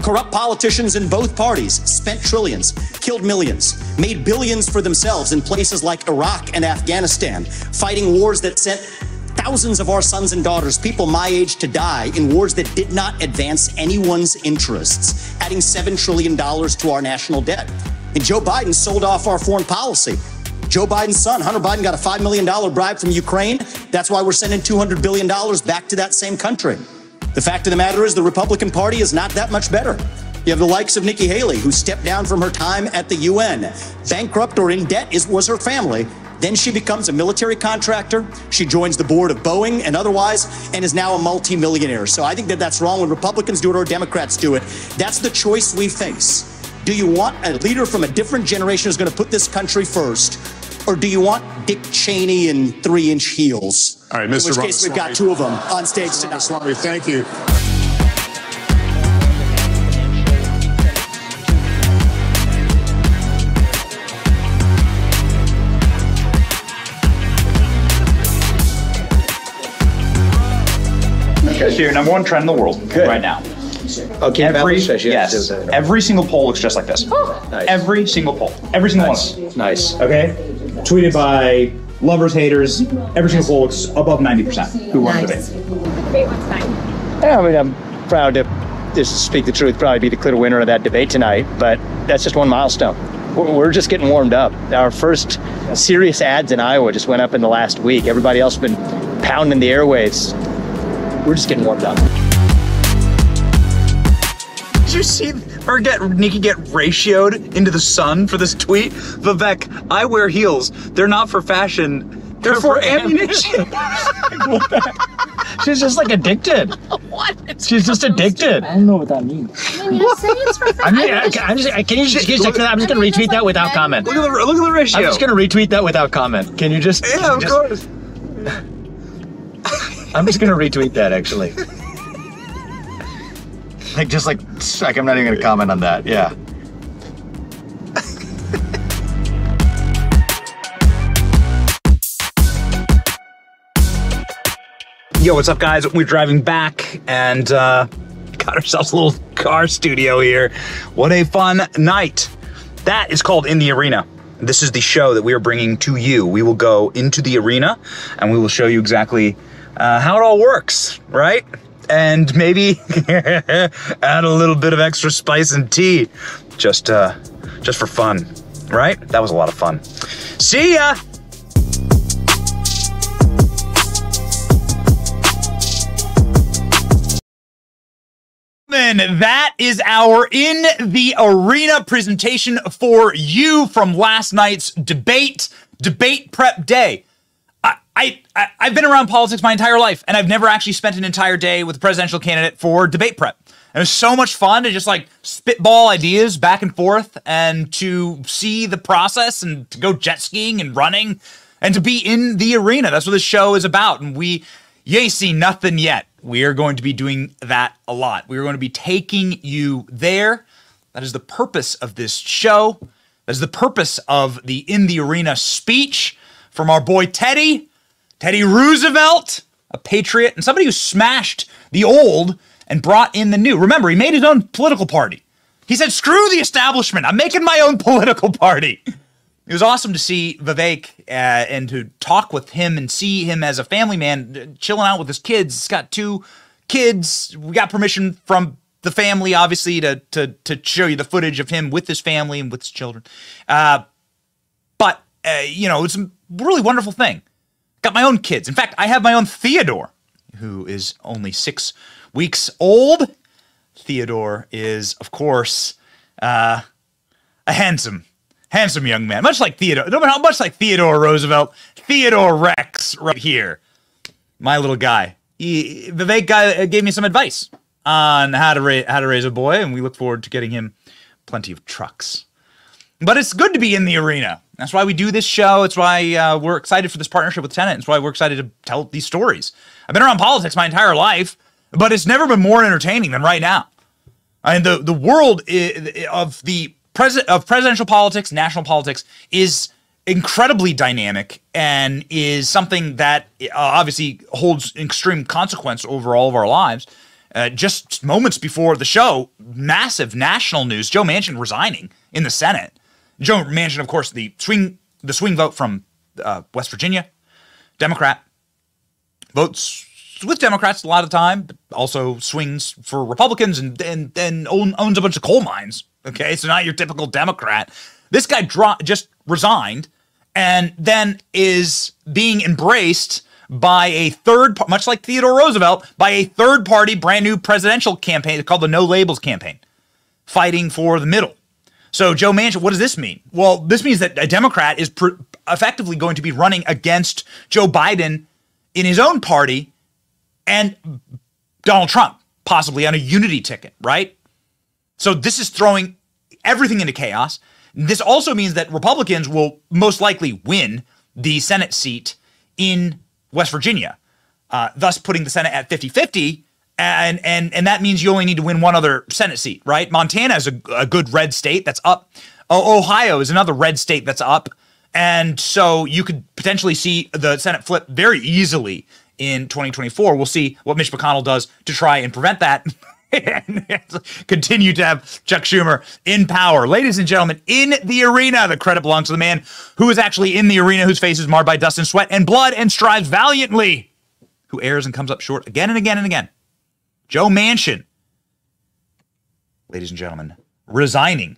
Speaker 3: Corrupt politicians in both parties spent trillions, killed millions, made billions for themselves in places like Iraq and Afghanistan, fighting wars that sent thousands of our sons and daughters, people my age, to die in wars that did not advance anyone's interests, adding $7 trillion to our national debt. And Joe Biden sold off our foreign policy. Joe Biden's son, Hunter Biden, got a $5 million bribe from Ukraine. That's why we're sending $200 billion back to that same country. The fact of the matter is, the Republican Party is not that much better. You have the likes of Nikki Haley, who stepped down from her time at the UN. Bankrupt or in debt is, was her family. Then she becomes a military contractor. She joins the board of Boeing and otherwise, and is now a multimillionaire. So I think that that's wrong when Republicans do it or Democrats do it. That's the choice we face. Do you want a leader from a different generation who's going to put this country first? Or do you want Dick Cheney in three inch heels?
Speaker 14: All right, Mr.
Speaker 3: In
Speaker 14: Mr.
Speaker 3: which case, we've got two of them on stage tonight.
Speaker 14: Ramaswamy, thank you.
Speaker 2: Okay, so you're number one trend in the world right now.
Speaker 6: Okay,
Speaker 2: every,
Speaker 6: Valley says you
Speaker 2: yes, every single poll looks just like this. Every single poll, every single
Speaker 6: Nice.
Speaker 2: one.
Speaker 6: Nice.
Speaker 2: Okay, tweeted by lovers, haters. Every single poll looks above ninety percent who won the debate.
Speaker 8: Yeah, I mean, I'm proud to just speak the truth, probably be the clear winner of that debate tonight, but that's just one milestone. We're we're just getting warmed up. Our first serious ads in Iowa just went up in the last week. Everybody else has been pounding the airwaves. We're just getting warmed up.
Speaker 1: Did you see her get Nikki get ratioed into the sun for this tweet? Vivek, I wear heels. They're not for fashion. They're for [LAUGHS] ammunition.
Speaker 7: She's just like addicted. [LAUGHS]
Speaker 4: what?
Speaker 7: She's just addicted.
Speaker 12: I don't know what that means.
Speaker 7: I mean, [LAUGHS] I, I'm just, I, can you just, can you just I'm just gonna retweet that without comment.
Speaker 2: Look at the look at the ratio.
Speaker 7: I'm just gonna retweet that without comment. Can you just?
Speaker 2: Yeah, of
Speaker 7: just-
Speaker 2: course.
Speaker 7: I'm just gonna retweet that actually. Like just like like I'm not even gonna comment on that. Yeah. [LAUGHS]
Speaker 1: Yo, what's up, guys? We're driving back and uh, got ourselves a little car studio here. What a fun night! That is called In the Arena. This is the show that we are bringing to you. We will go into the arena and we will show you exactly uh, how it all works, right? And maybe [LAUGHS] add a little bit of extra spice and tea, just uh, just for fun, right? That was a lot of fun. See ya. Gentlemen, that is our in the arena presentation for you from last night's debate, debate prep day. I, I, I've been around politics my entire life, and I've never actually spent an entire day with a presidential candidate for debate prep. It was so much fun to just like spitball ideas back and forth, and to see the process, and to go jet skiing and running, and to be in the arena. That's what this show is about. And we, you ain't seen nothing yet. We are going to be doing that a lot. We are going to be taking you there. That is the purpose of this show. That is the purpose of the In the Arena speech from our boy Teddy, Teddy Roosevelt, a patriot and somebody who smashed the old and brought in the new. Remember, he made his own political party. He said, screw the establishment. I'm making my own [LAUGHS] political party. It was awesome to see Vivek uh, and to talk with him and see him as a family man uh, chilling out with his kids. He's got two kids. We got permission from the family, obviously, to to to show you the footage of him with his family and with his children. Uh, but uh, you know, it's a really wonderful thing. Got my own kids. In fact, I have my own Theodore, who is only six weeks old. Theodore is, of course, uh, a handsome, handsome young man, much like Theodore, much like Theodore Roosevelt, Theodore Rex, right here, my little guy. He, Vivek guy gave me some advice on how to ra- how to raise a boy, and we look forward to getting him plenty of trucks. But it's good to be in the arena. That's why we do this show. It's why uh, we're excited for this partnership with Tenet. It's why we're excited to tell these stories. I've been around politics my entire life, but it's never been more entertaining than right now. And the the world i- of the president of presidential politics, national politics, is incredibly dynamic and is something that uh, obviously holds extreme consequence over all of our lives. Uh, just moments before the show, massive national news: Joe Manchin resigning in the Senate. Joe Manchin, of course, the swing the swing vote from uh, West Virginia, Democrat, votes with Democrats a lot of the time, but also swings for Republicans and and, and own, owns a bunch of coal mines. Okay, so not your typical Democrat. This guy dro- just resigned and then is being embraced by a third, much like Theodore Roosevelt, by a third party brand new presidential campaign called the No Labels campaign, fighting for the middle. So Joe Manchin, what does this mean? Well, this means that a Democrat is pr- effectively going to be running against Joe Biden in his own party and Donald Trump, possibly on a unity ticket, right? So this is throwing everything into chaos. This also means that Republicans will most likely win the Senate seat in West Virginia, uh, thus putting the Senate at 50 50. And, and, and that means you only need to win one other Senate seat, right? Montana is a, a good red state that's up. Ohio is another red state that's up. And so you could potentially see the Senate flip very easily in 2024. We'll see what Mitch McConnell does to try and prevent that. [LAUGHS] and continue to have Chuck Schumer in power. Ladies and gentlemen, in the arena, the credit belongs to the man who is actually in the arena, whose face is marred by dust and sweat and blood and strives valiantly, who errs and comes up short again and again and again. Joe Manchin, ladies and gentlemen, resigning.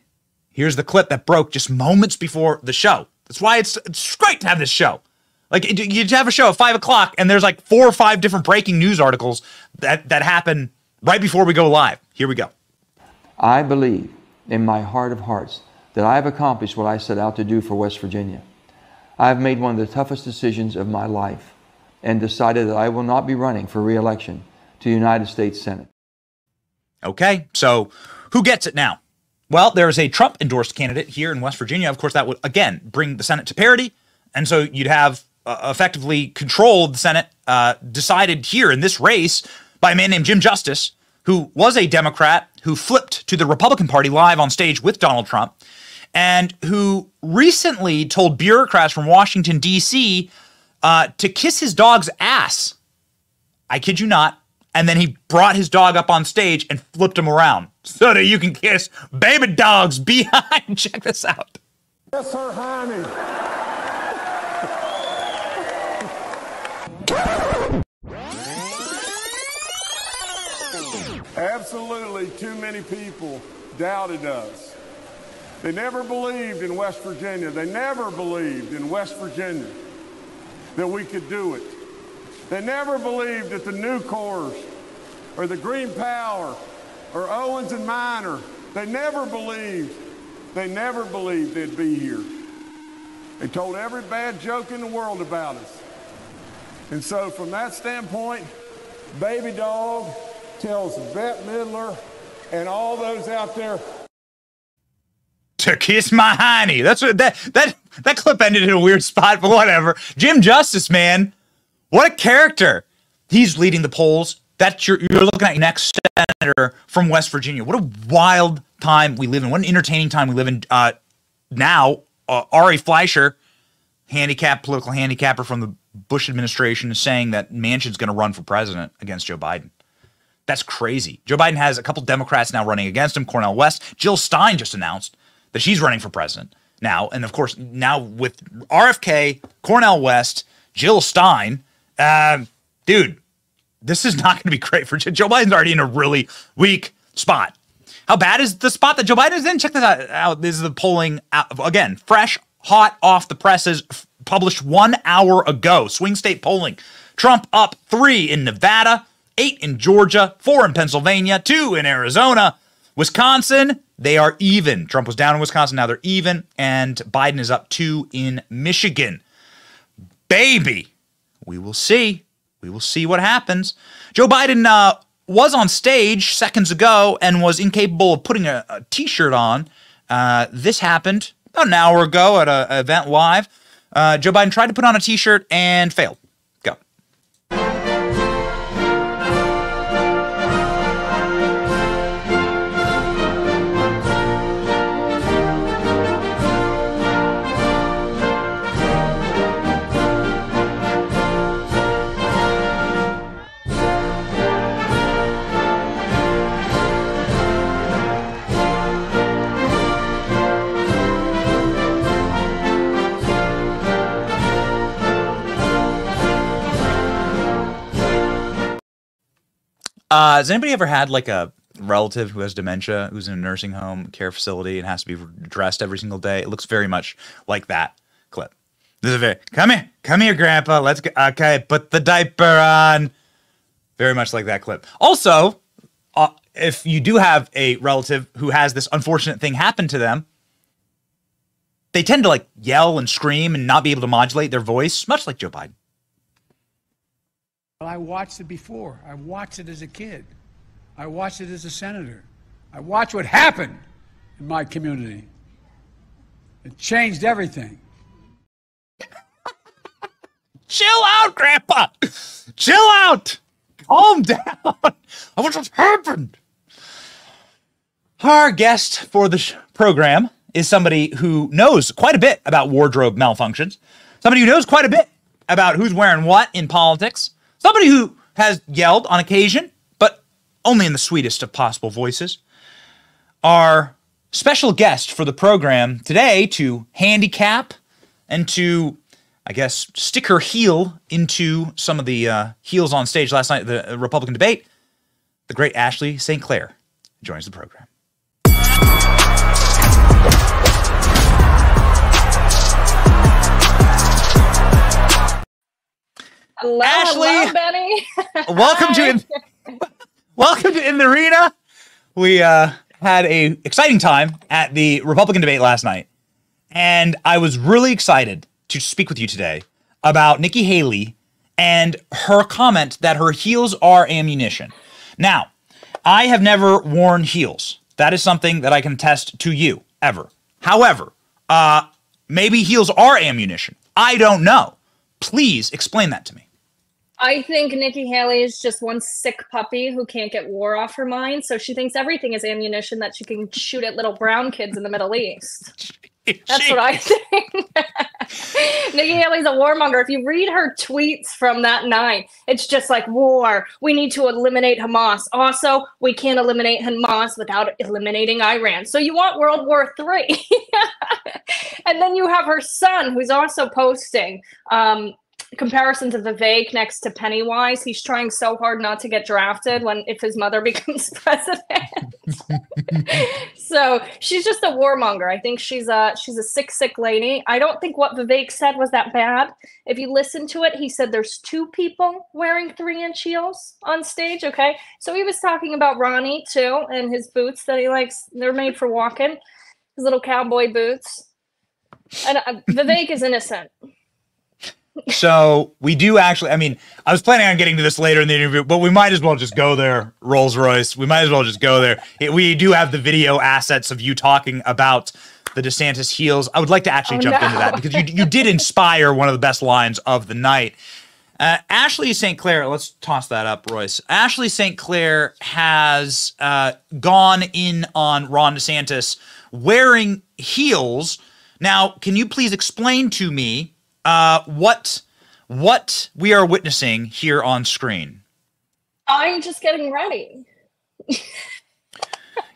Speaker 1: Here's the clip that broke just moments before the show. That's why it's, it's great to have this show. Like you have a show at five o'clock, and there's like four or five different breaking news articles that that happen right before we go live. Here we go.
Speaker 15: I believe in my heart of hearts that I have accomplished what I set out to do for West Virginia. I have made one of the toughest decisions of my life and decided that I will not be running for reelection to the United States Senate.
Speaker 1: Okay, so who gets it now? Well, there is a Trump endorsed candidate here in West Virginia. Of course, that would, again, bring the Senate to parity. And so you'd have uh, effectively controlled the Senate uh, decided here in this race by a man named Jim Justice, who was a Democrat who flipped to the Republican Party live on stage with Donald Trump, and who recently told bureaucrats from Washington, D.C. Uh, to kiss his dog's ass. I kid you not. And then he brought his dog up on stage and flipped him around so that you can kiss baby dogs behind. [LAUGHS] Check this out.
Speaker 16: Yes, sir, honey. Absolutely too many people doubted us. They never believed in West Virginia. They never believed in West Virginia that we could do it. They never believed that the Nucors or the Green Power or Owens and Minor, they never believed, they never believed they'd be here. They told every bad joke in the world about us. And so from that standpoint, Baby Dog tells Bette Midler and all those out there
Speaker 1: to kiss my hiney. That's what that that that clip ended in a weird spot, but whatever. Jim Justice, man, what a character. He's leading the polls. That's your you're looking at your next senator from West Virginia. What a wild time we live in. What an entertaining time we live in uh, now. Uh, Ari Fleischer, handicap political handicapper from the Bush administration, is saying that Manchin's going to run for president against Joe Biden. That's crazy. Joe Biden has a couple Democrats now running against him. Cornel West, Jill Stein just announced that she's running for president now. And of course, now with RFK, Cornel West, Jill Stein, uh, dude, this is not going to be great for Joe Biden's already in a really weak spot. How bad is the spot that Joe Biden is in? Check this out. This is the polling out, again, fresh, hot off the presses, f- published one hour ago. Swing state polling. Trump up three in Nevada, eight in Georgia, four in Pennsylvania, two in Arizona. Wisconsin, they are even. Trump was down in Wisconsin, now they're even, and Biden is up two in Michigan. Baby, we will see. We will see what happens. Joe Biden uh, was on stage seconds ago and was incapable of putting a a t-shirt on. Uh, this happened about an hour ago at an event live. Uh, Joe Biden tried to put on a t-shirt and failed. Uh, has anybody ever had like a relative who has dementia, who's in a nursing home care facility and has to be dressed every single day? It looks very much like that clip. This is very come here, come here, Grandpa. Let's go. Okay, put the diaper on. Very much like that clip. Also, uh, if you do have a relative who has this unfortunate thing happen to them, they tend to like yell and scream and not be able to modulate their voice, much like Joe Biden.
Speaker 17: I watched it before. I watched it as a kid. I watched it as a senator. I watched what happened in my community. It changed everything. [LAUGHS]
Speaker 1: Chill out, Grandpa. Chill out. Calm down. [LAUGHS] I watched what's happened. Our guest for the sh- program is somebody who knows quite a bit about wardrobe malfunctions, somebody who knows quite a bit about who's wearing what in politics, somebody who has yelled on occasion, but only in the sweetest of possible voices. Our special guest for the program today to handicap and to, I guess, stick her heel into some of the uh, heels on stage last night the Republican debate, the great Ashley St. Clair joins the program.
Speaker 18: Hello,
Speaker 1: Ashley,
Speaker 18: hello, Benny. [LAUGHS]
Speaker 1: welcome to in, welcome to in the arena. We uh, had a exciting time at the Republican debate last night, and I was really excited to speak with you today about Nikki Haley and her comment that her heels are ammunition. Now, I have never worn heels. That is something that I can attest to you ever. However, uh, maybe heels are ammunition. I don't know. Please explain that to me.
Speaker 18: I think Nikki Haley is just one sick puppy who can't get war off her mind. So she thinks everything is ammunition that she can shoot at little brown kids in the Middle East. [LAUGHS] That's what I think. [LAUGHS] Nikki Haley's a warmonger. If you read her tweets from that night, it's just like war. We need to eliminate Hamas. Also, we can't eliminate Hamas without eliminating Iran. So you want World War Three. [LAUGHS] and then you have her son, who's also posting um, comparisons of Vivek next to Pennywise. He's trying so hard not to get drafted when if his mother [LAUGHS] becomes president. [LAUGHS] so she's just a warmonger. I think she's a she's a sick, sick lady. I don't think what Vivek said was that bad. If you listen to it, he said there's two people wearing three inch heels on stage. Okay, so he was talking about Ronnie too and his boots that he likes. They're made for walking. His little cowboy boots. And uh, Vivek is innocent.
Speaker 1: So we do actually. I mean, I was planning on getting to this later in the interview, but we might as well just go there. Rolls Royce. We might as well just go there. It- we do have the video assets of you talking about the DeSantis heels. I would like to actually
Speaker 19: Oh,
Speaker 1: jump
Speaker 19: no.
Speaker 1: into that because you you did inspire one of the best lines of the night. Uh, Ashley St. Clair, let's toss that up, Royce. Ashley St. Clair has uh, gone in on Ron DeSantis wearing heels. Now, can you please explain to me uh, what what we are witnessing here on screen?
Speaker 18: I'm just getting ready. [LAUGHS]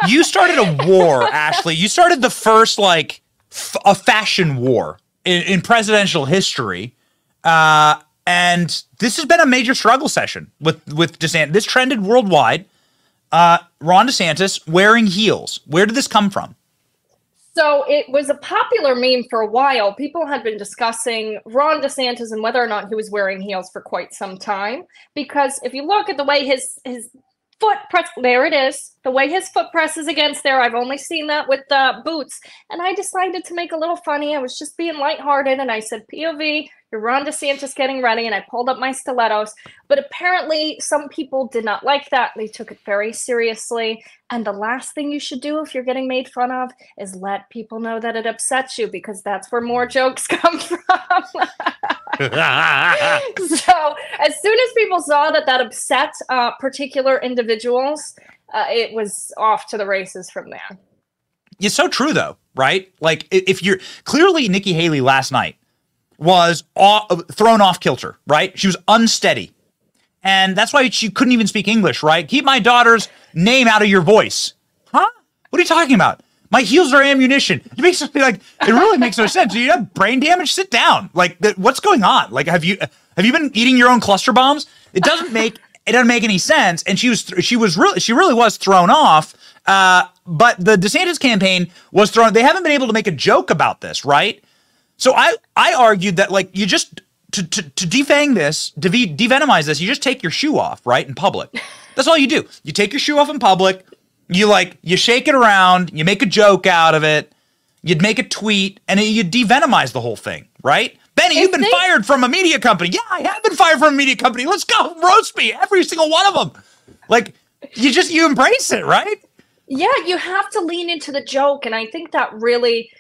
Speaker 1: You started a war, Ashley. You started the first like f- a fashion war in, in presidential history, uh, and this has been a major struggle session with with DeSantis. This trended worldwide. Uh, Ron DeSantis wearing heels. Where did this come from?
Speaker 18: So it was a popular meme for a while. People had been discussing Ron DeSantis and whether or not he was wearing heels for quite some time. Because if you look at the way his his foot press, there it is, the way his foot presses against there. I've only seen that with uh, boots, and I decided to make a little funny. I was just being lighthearted, and I said, "POV, you're Ron DeSantis getting ready," and I pulled up my stilettos. But apparently, some people did not like that. They took it very seriously. And the last thing you should do if you're getting made fun of is let people know that it upsets you because that's where more jokes [LAUGHS] come from. [LAUGHS] [LAUGHS] so as soon as people saw that that upset uh, particular individuals, uh, it was off to the races from there.
Speaker 1: It's so true though, right? Like if you're clearly Nikki Haley last night was aw- thrown off kilter, right? She was unsteady. And that's why she couldn't even speak English, right? Keep my daughter's name out of your voice. Huh? What are you talking about? My heels are ammunition. It makes me like it really makes no sense. Do you have brain damage? Sit down. Like th- what's going on? Like have you have you been eating your own cluster bombs? It doesn't make it doesn't make any sense. And she was th- she was really she really was thrown off. Uh, but the DeSantis campaign was thrown. They haven't been able to make a joke about this, right? So I I argued that like you just to to, to defang this, to de- devenomize this, you just take your shoe off, right, in public. That's all you do. You take your shoe off in public. You like you shake it around. You make a joke out of it. You'd make a tweet, and you devenomize the whole thing, right? Benny, you've been fired from a media company. Yeah, I have been fired from a media company. Let's go roast me, every single one of them. Like you just you embrace it, right?
Speaker 18: Yeah, you have to lean into the joke. And I think that really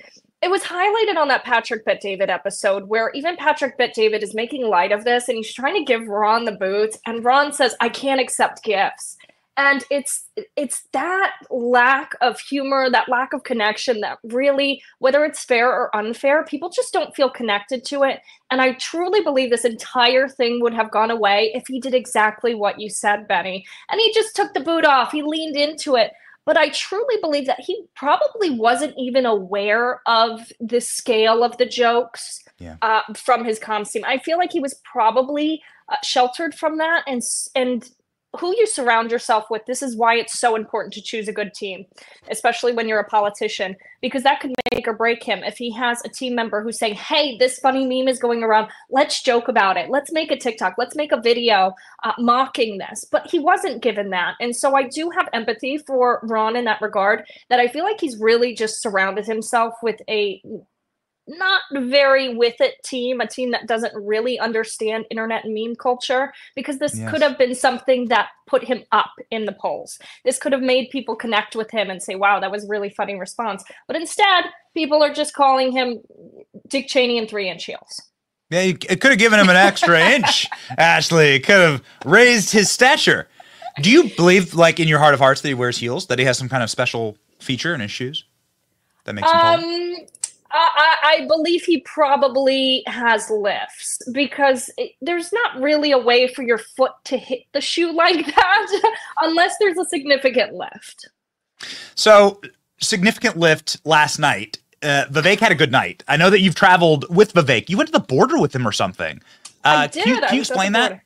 Speaker 18: it was highlighted on that Patrick Bet David episode where even Patrick Bet David is making light of this and he's trying to give Ron the boot and Ron says, I can't accept gifts. And it's it's that lack of humor, that lack of connection that really, whether it's fair or unfair, people just don't feel connected to it. And I truly believe this entire thing would have gone away if he did exactly what you said, Benny. And he just took the boot off, he leaned into it. But I truly believe that he probably wasn't even aware of the scale of the jokes
Speaker 1: Yeah.
Speaker 18: uh, from his comms team. I feel like he was probably uh, sheltered from that, and and who you surround yourself with. This is why it's so important to choose a good team, especially when you're a politician, because that could make or break him. If he has a team member who's saying, "Hey, this funny meme is going around. Let's joke about it. Let's make a TikTok. Let's make a video uh, mocking this," but he wasn't given that, and so I do have empathy for Ron in that regard. That I feel like he's really just surrounded himself with a not very with it team, a team that doesn't really understand internet and meme culture, because this
Speaker 19: Yes.
Speaker 18: could have been something that put him up in the polls. This could have made people connect with him and say, wow, that was a really funny response. But instead, people are just calling him Dick Cheney and three inch heels.
Speaker 1: Yeah, it could have given him an extra [LAUGHS] inch, Ashley. It could have raised his stature. Do you believe, like in your heart of hearts, that he wears heels? That he has some kind of special feature in his shoes that makes him tall?
Speaker 18: Um, I, I I believe he probably has lifts because it, there's not really a way for your foot to hit the shoe [LAUGHS] like that unless there's a significant lift.
Speaker 1: So, significant lift last night. Uh, Vivek had a good night. I know that you've traveled with Vivek. You went to the border with him or something. Uh,
Speaker 18: I did.
Speaker 1: Can you, can you
Speaker 18: was at the
Speaker 1: explain that?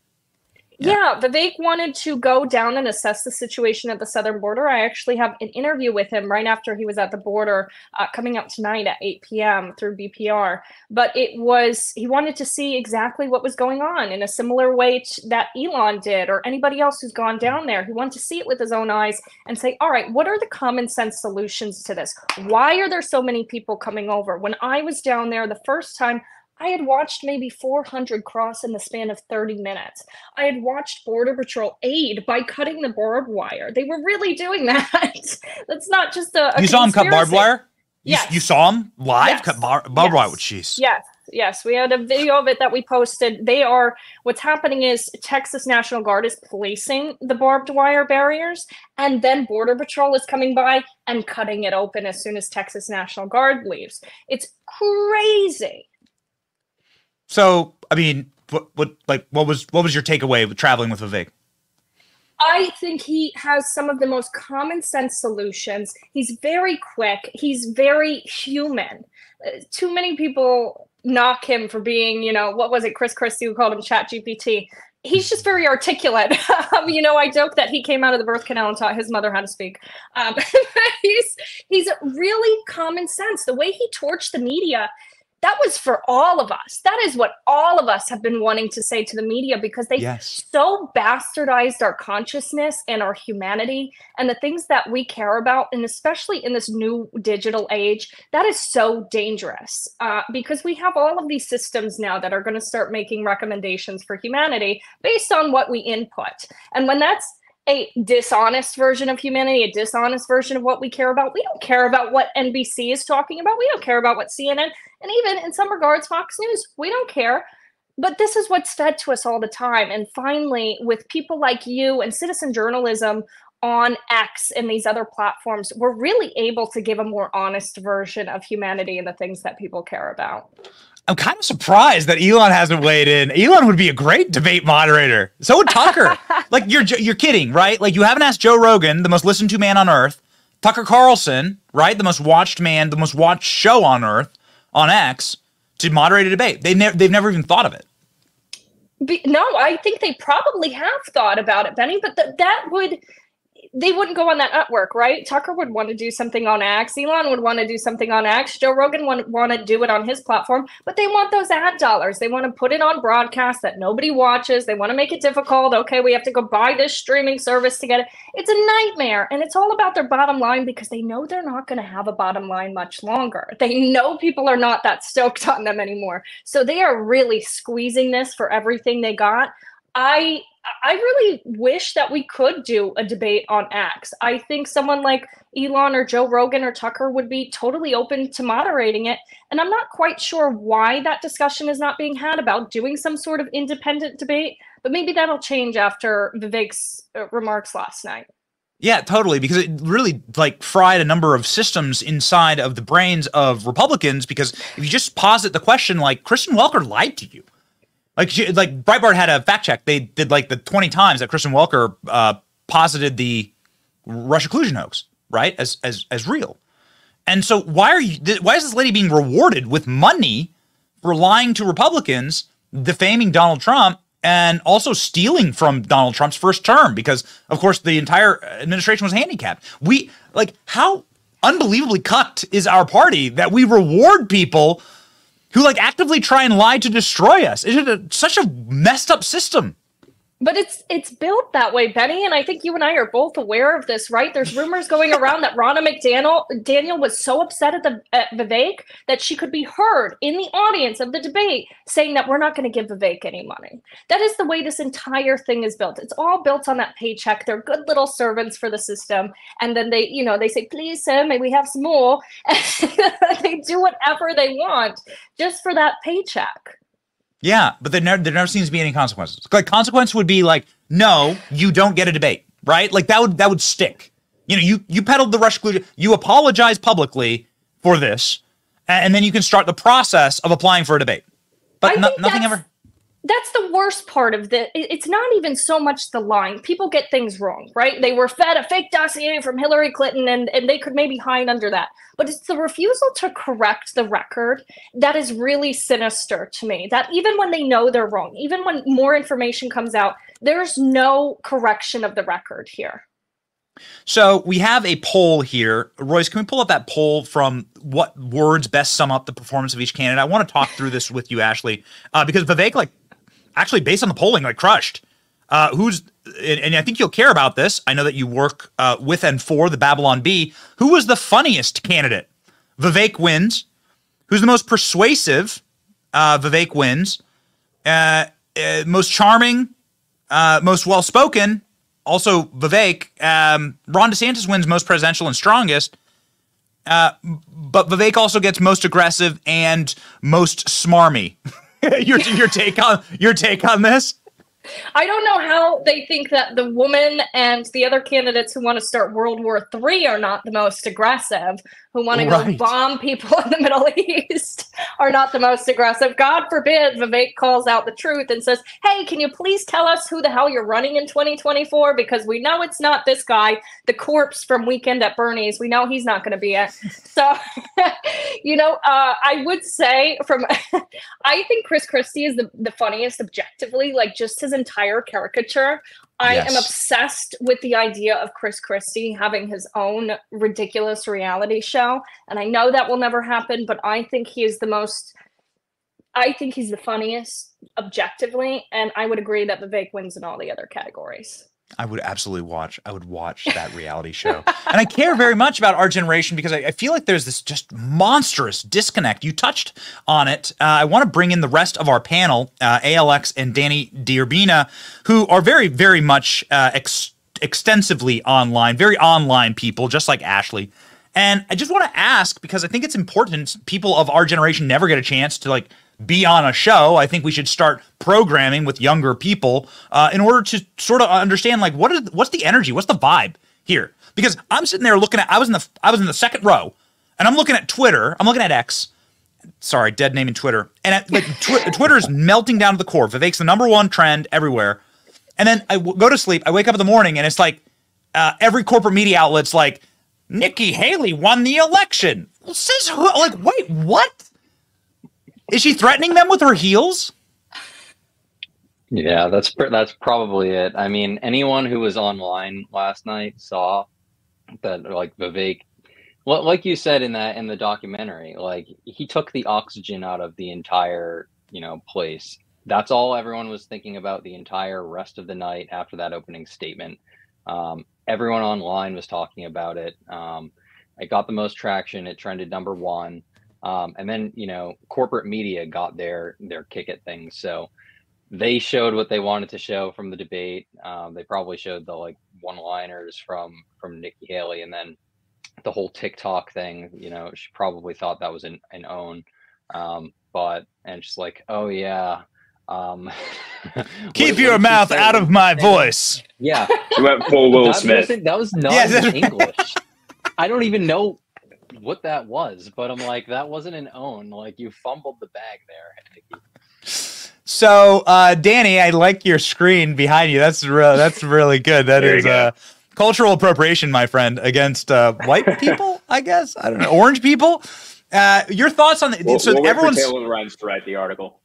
Speaker 18: Border. Yeah. Vivek wanted to go down and assess the situation at the southern border. I actually have an interview with him right after he was at the border, uh, coming up tonight at 8 p.m. through BPR. But it was, he wanted to see exactly what was going on in a similar way to, that Elon did or anybody else who's gone down there. He wanted to see it with his own eyes and say, all right, what are the common sense solutions to this? Why are there so many people coming over? When I was down there the first time, I had watched maybe 400 cross in the span of 30 minutes. I had watched Border Patrol aid by cutting the barbed wire. They were really doing [LAUGHS] that. That's not just a. a
Speaker 1: You saw him cut barbed wire? You,
Speaker 18: Yes.
Speaker 1: you saw him live
Speaker 18: Yes.
Speaker 1: cut bar- barbed wire? Jeez.
Speaker 18: Yes, yes. We had a video of it that we posted. They are what's happening is Texas National Guard is placing the barbed wire barriers, and then Border Patrol is coming by and cutting it open as soon as Texas National Guard leaves. It's crazy.
Speaker 1: So, I mean, what, what, like, what was, what was your takeaway with traveling with Vivek?
Speaker 18: I think he has some of the most common sense solutions. He's very quick. He's very human. Uh, too many people knock him for being, you know, what was it? Chris Christie who called him Chat GPT. He's just very articulate. [LAUGHS] um, you know, I joke that he came out of the birth canal and taught his mother how to speak. Um, [LAUGHS] he's he's really common sense. The way he torched the media, that was for all of us. That is what all of us have been wanting to say to the media because they
Speaker 1: Yes.
Speaker 18: so bastardized our consciousness and our humanity and the things that we care about and especially in this new digital age that is so dangerous uh, because we have all of these systems now that are going to start making recommendations for humanity based on what we input and when that's a dishonest version of humanity, a dishonest version of what we care about. We don't care about what NBC is talking about. We don't care about what CNN, and even in some regards, Fox News, we don't care. But this is what's fed to us all the time. And finally, with people like you and citizen journalism on X and these other platforms, we're really able to give a more honest version of humanity and the things that people care about.
Speaker 1: I'm kind of surprised that Elon hasn't weighed in. Elon would be a great debate moderator. So would Tucker. [LAUGHS] like you're you're kidding, right? Like you haven't asked Joe Rogan, the most listened to man on earth, Tucker Carlson, right, the most watched man, the most watched show on earth on X, to moderate a debate. They never they've never even thought of it.
Speaker 18: Be, no, I think they probably have thought about it, Benny, but th- that would they wouldn't go on that network, right? Tucker would want to do something on X. Elon would want to do something on X. Joe Rogan would want to do it on his platform, but they want those ad dollars. They want to put it on broadcast that nobody watches. They want to make it difficult. Okay, we have to go buy this streaming service to get it. It's a nightmare, and it's all about their bottom line because they know they're not going to have a bottom line much longer. They know people are not that stoked [LAUGHS] on them anymore, so they are really squeezing this for everything they got. I I really wish that we could do a debate on X. I think someone like Elon or Joe Rogan or Tucker would be totally open to moderating it. And I'm not quite sure why that discussion is not being had about doing some sort of independent debate, but maybe that'll change after Vivek's uh, remarks last night.
Speaker 1: Yeah, totally. Because it really like fried a number of systems inside of the brains of Republicans. Because if you just posit the question, like Kristen Welker lied to you, like she, like Breitbart had a fact check. They did like the twenty times that Kristen Welker uh, posited the Russia collusion hoax, right, as as as real. And so why are you? Why is this lady being rewarded with money for lying to Republicans, defaming Donald Trump, and also stealing from Donald Trump's first term? Because of course the entire administration was handicapped. We like how unbelievably cucked is our party that we reward people who like actively try and lie to destroy us. Is it such a messed up system?
Speaker 18: But it's it's built that way, Benny, and I think you and I are both aware of this, right? There's rumors going around that Ronna McDaniel Daniel was so upset at the at Vivek that she could be heard in the audience of the debate saying that we're not going to give Vivek any money. That is the way this entire thing is built. It's all built on that paycheck. They're good little servants for the system, and then they, you know, they say, "Please, sir, may we have some more?" [LAUGHS] And they do whatever they want just for that paycheck.
Speaker 1: Yeah, but there never, there never seems to be any consequences. Like consequence would be like, no, you don't get a debate, right? Like that would that would stick. You know, you you peddled the Rush glue. You apologize publicly for this, a- and then you can start the process of applying for a debate. But no, nothing ever.
Speaker 18: That's the worst part of the it's not even so much the line people get things wrong right they were fed a fake dossier from hillary clinton and, and they could maybe hide under that but it's the refusal to correct the record that is really sinister to me that even when they know they're wrong even when more information comes out there's no correction of the record here
Speaker 1: So we have a poll here. Royce, can we pull up that poll from what words best sum up the performance of each candidate? I want to talk through this with you, Ashley, uh, because Vivek, like, actually, based on the polling, like, crushed. Uh, who's and, and I think you'll care about this. I know that you work uh, with and for the Babylon Bee. Who was the funniest candidate? Vivek wins. Who's the most persuasive? Uh, Vivek wins. Uh, uh, most charming, uh, most well spoken. Also, Vivek. Um, Ron DeSantis wins most presidential and strongest. Uh, but Vivek also gets most aggressive and most smarmy. [LAUGHS] [LAUGHS] your your take on your take on this?
Speaker 18: I don't know how they think that the woman and the other candidates who want to start World War III are not the most aggressive, who want to go bomb people [LAUGHS] in the Middle East are not the most aggressive. God forbid Vivek calls out the truth and says, Hey, can you please tell us who the hell you're running in 2024? Because we know it's not this guy, the corpse from Weekend at Bernie's. We know he's not going to be it. [LAUGHS] So, [LAUGHS] you know, uh, I would say from, I think Chris Christie is the, the funniest objectively, like just his entire caricature. I am obsessed with the idea of Chris Christie having his own ridiculous reality show. And I know that will never happen, but I think he is the most, I think he's the funniest objectively. And I would agree that Vivek wins in all the other categories.
Speaker 1: I would absolutely watch. I would watch that reality show, and I care very much about our generation because I, I feel like there's this just monstrous disconnect. You touched on it. Uh, I want to bring in the rest of our panel, uh, ALX and Danny Dirbina, who are very, very much uh, ex- extensively online, very online people, just like Ashley. And I just want to ask because I think it's important. People of our generation never get a chance to like be on a show. I think we should start programming with younger people uh, in order to sort of understand like what is what's the energy, what's the vibe here? Because I'm sitting there looking at I was in the I was in the second row, and I'm looking at Twitter. I'm looking at X. Sorry, dead naming Twitter. And at, like tw- [LAUGHS] Twitter is melting down to the core. Vivek's the number one trend everywhere. And then I w- go to sleep. I wake up in the morning, and it's like uh, every corporate media outlet's like Nikki Haley won the election. Says who? Like, wait, what? Is she threatening them with her heels?
Speaker 19: Yeah, that's that's probably it. I mean, anyone who was online last night saw that like Vivek, well, like you said in that in the documentary, like he took the oxygen out of the entire you know place. That's all everyone was thinking about the entire rest of the night after that opening statement. Um, everyone online was talking about it. Um, it got the most traction. It trended number one, um, and then you know corporate media got their their kick at things. So they showed what they wanted to show from the debate. Um, they probably showed the like one-liners from from Nikki Haley, and then the whole TikTok thing. You know, she probably thought that was an an own, um, but and she's like, oh yeah. Um, [LAUGHS]
Speaker 1: Keep
Speaker 19: what
Speaker 1: your
Speaker 19: did
Speaker 1: mouth
Speaker 19: say?
Speaker 1: out of my
Speaker 19: And-
Speaker 1: voice.
Speaker 19: Yeah,
Speaker 20: She went full Will
Speaker 19: that
Speaker 20: Smith.
Speaker 19: wasn't- That was not
Speaker 1: Yeah, that's-
Speaker 19: English. I don't even know what that was, but I'm like, that wasn't an own. Like you fumbled the bag there, Nikki.
Speaker 1: So, uh, Danny, I like your screen behind you. That's real. That's really good. That
Speaker 20: There you
Speaker 1: is
Speaker 20: go.
Speaker 1: uh, cultural appropriation, my friend, against uh, white [LAUGHS] people. I guess I don't know, orange people. Uh, your thoughts on the,
Speaker 20: We'll,
Speaker 1: so
Speaker 20: we'll wait for
Speaker 1: everyone's
Speaker 20: Taylor to write the article.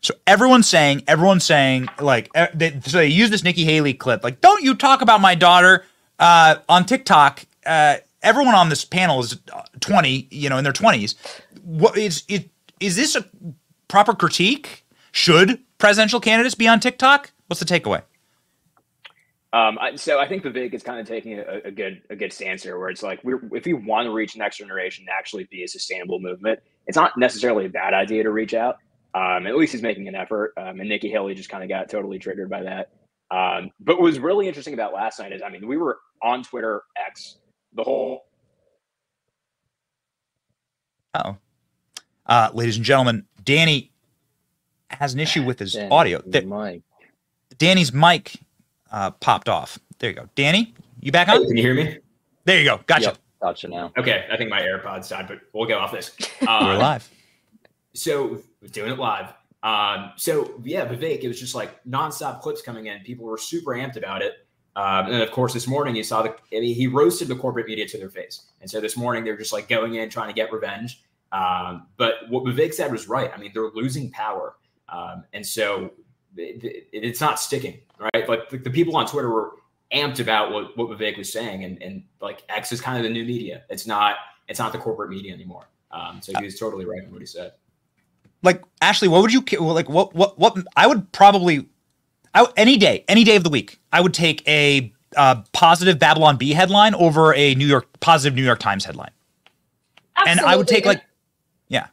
Speaker 1: so everyone's saying everyone's saying like uh, they, so they use this Nikki Haley clip like don't you talk about my daughter uh, on TikTok. Everyone on this panel is uh, twenty, you know, in their twenties. What is it? Is this a proper critique? Should presidential candidates be on TikTok? What's the takeaway?
Speaker 20: Um, I, so I think Vivek is kind of taking a, a good a good stance here, where it's like if we want to reach next generation and actually be a sustainable movement, it's not necessarily a bad idea to reach out. Um, at least he's making an effort, um, and Nikki Haley just kind of got totally triggered by that. Um, but what was really interesting about last night is, I mean, we were on Twitter X the whole
Speaker 1: Oh, uh, ladies and gentlemen, Danny has an issue with his
Speaker 19: Danny,
Speaker 1: audio.
Speaker 19: your
Speaker 1: Th- Danny's mic uh, popped off. There you go. Danny, you back on?
Speaker 21: Can you hear me?
Speaker 1: There you go. Gotcha.
Speaker 19: Gotcha now.
Speaker 21: Okay, I think my AirPods died, but we'll go off this. [LAUGHS]
Speaker 1: We're
Speaker 21: Uh,
Speaker 1: live.
Speaker 21: So doing it live. Um, so yeah, Vivek, it was just like nonstop clips coming in. People were super amped about it. Um, and of course, this morning you saw the, I mean, he roasted the corporate media to their face. And so this morning they're just like going in, trying to get revenge. Um, but what Vivek said was right. I mean, they're losing power. Um, and so it, it- it's not sticking, right? Like the, the people on Twitter were amped about what, what Vivek was saying. And, and like X is kind of the new media. It's not, it's not the corporate media anymore. Um, so he was totally right in what he said.
Speaker 1: Like Ashley, what would you like? What what what? I would probably, I any day, any day of the week, I would take a uh, positive Babylon Bee headline over a New York positive New York Times headline, and I would take like, yeah.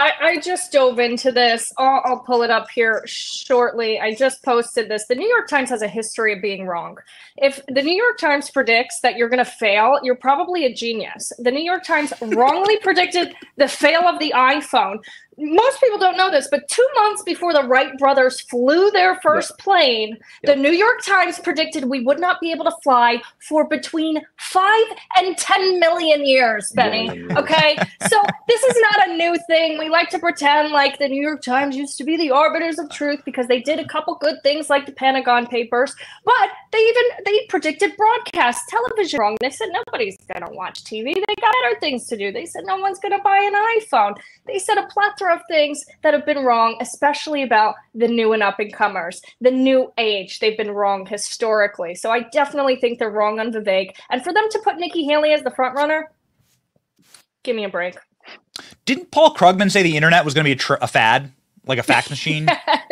Speaker 18: I, I just dove into this. I'll, I'll pull it up here shortly. I just posted this. The New York Times has a history of being wrong. If the New York Times predicts that you're going to fail, you're probably a genius. The New York Times wrongly [LAUGHS] predicted the fail of the iPhone. Most people don't know this, but two months before the Wright brothers flew their first plane, the New York Times predicted we would not be able to fly for between five and 10 million years, Benny. Okay. [LAUGHS] so this is not a new thing. We like to pretend like the New York Times used to be the arbiters of truth because they did a couple good things like the Pentagon Papers, but they even they predicted broadcast television wrong. They said nobody's gonna watch TV. They got better things to do. They said no one's gonna buy an iPhone. They said a plethora of things that have been wrong, especially about the new and up and comers, the new age. They've been wrong historically. So I definitely think they're wrong on Vivek. And for them to put Nikki Haley as the front runner, give me a break.
Speaker 1: Didn't Paul Krugman say the internet was going to be a, tr- a fad, like a fax [LAUGHS] machine?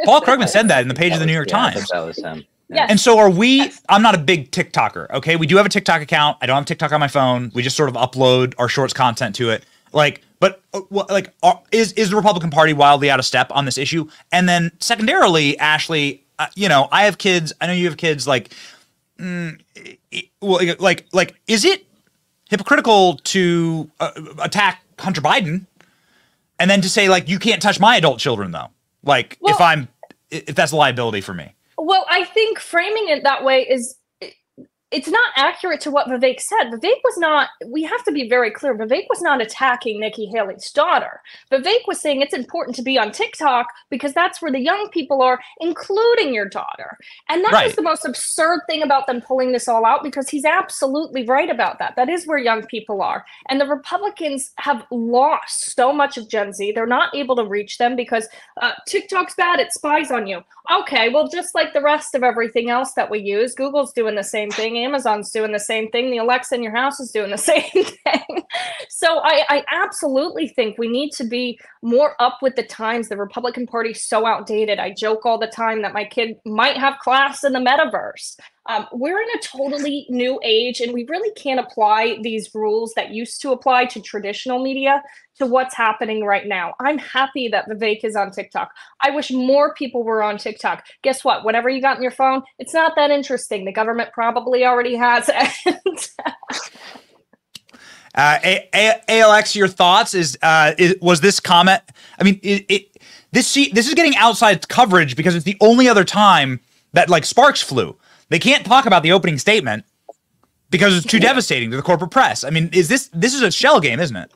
Speaker 1: Paul Krugman said that in the page of the New York
Speaker 19: Yeah, I think
Speaker 1: Times.
Speaker 19: that was him.
Speaker 18: Yes.
Speaker 1: And so are we. I'm not a big TikToker. Okay, we do have a TikTok account. I don't have TikTok on my phone. We just sort of upload our shorts content to it. Like, but uh, like, are, is is the Republican Party wildly out of step on this issue? And then secondarily, Ashley, uh, you know, I have kids. I know you have kids. Like, mm, well, like, like, is it hypocritical to uh, attack Hunter Biden and then to say like you can't touch my adult children though? Like, if I'm if that's a liability for me.
Speaker 18: Well, I think framing it that way is it's not accurate to what Vivek said. Vivek was not, we have to be very clear. Vivek was not attacking Nikki Haley's daughter. Vivek was saying it's important to be on TikTok because that's where the young people are, including your daughter. And that was
Speaker 22: Right.
Speaker 18: the most absurd thing about them pulling this all out because he's absolutely right about that. That is where young people are. And the Republicans have lost so much of Gen Z. They're not able to reach them because uh, TikTok's bad, it spies on you. Okay, well, just like the rest of everything else that we use, Google's doing the same thing, Amazon's doing the same thing, the Alexa in your house is doing the [LAUGHS] same thing. so I, I absolutely think we need to be more up with the times. The Republican Party's so outdated. I joke all the time that my kid might have class in the metaverse. Um, we're in a totally new age, and we really can't apply these rules that used to apply to traditional media to what's happening right now. I'm happy that Vivek is on TikTok. I wish more people were on TikTok. Guess what? Whatever you got in your phone, it's not that interesting. The government probably already has it. [LAUGHS]
Speaker 1: Uh, ALX, your thoughts is, uh, is was this comment? I mean, it, it this this is getting outside coverage because it's the only other time that like sparks flew. They can't talk about the opening statement because it's too devastating to the corporate press. I mean, is this this is a shell game, isn't it?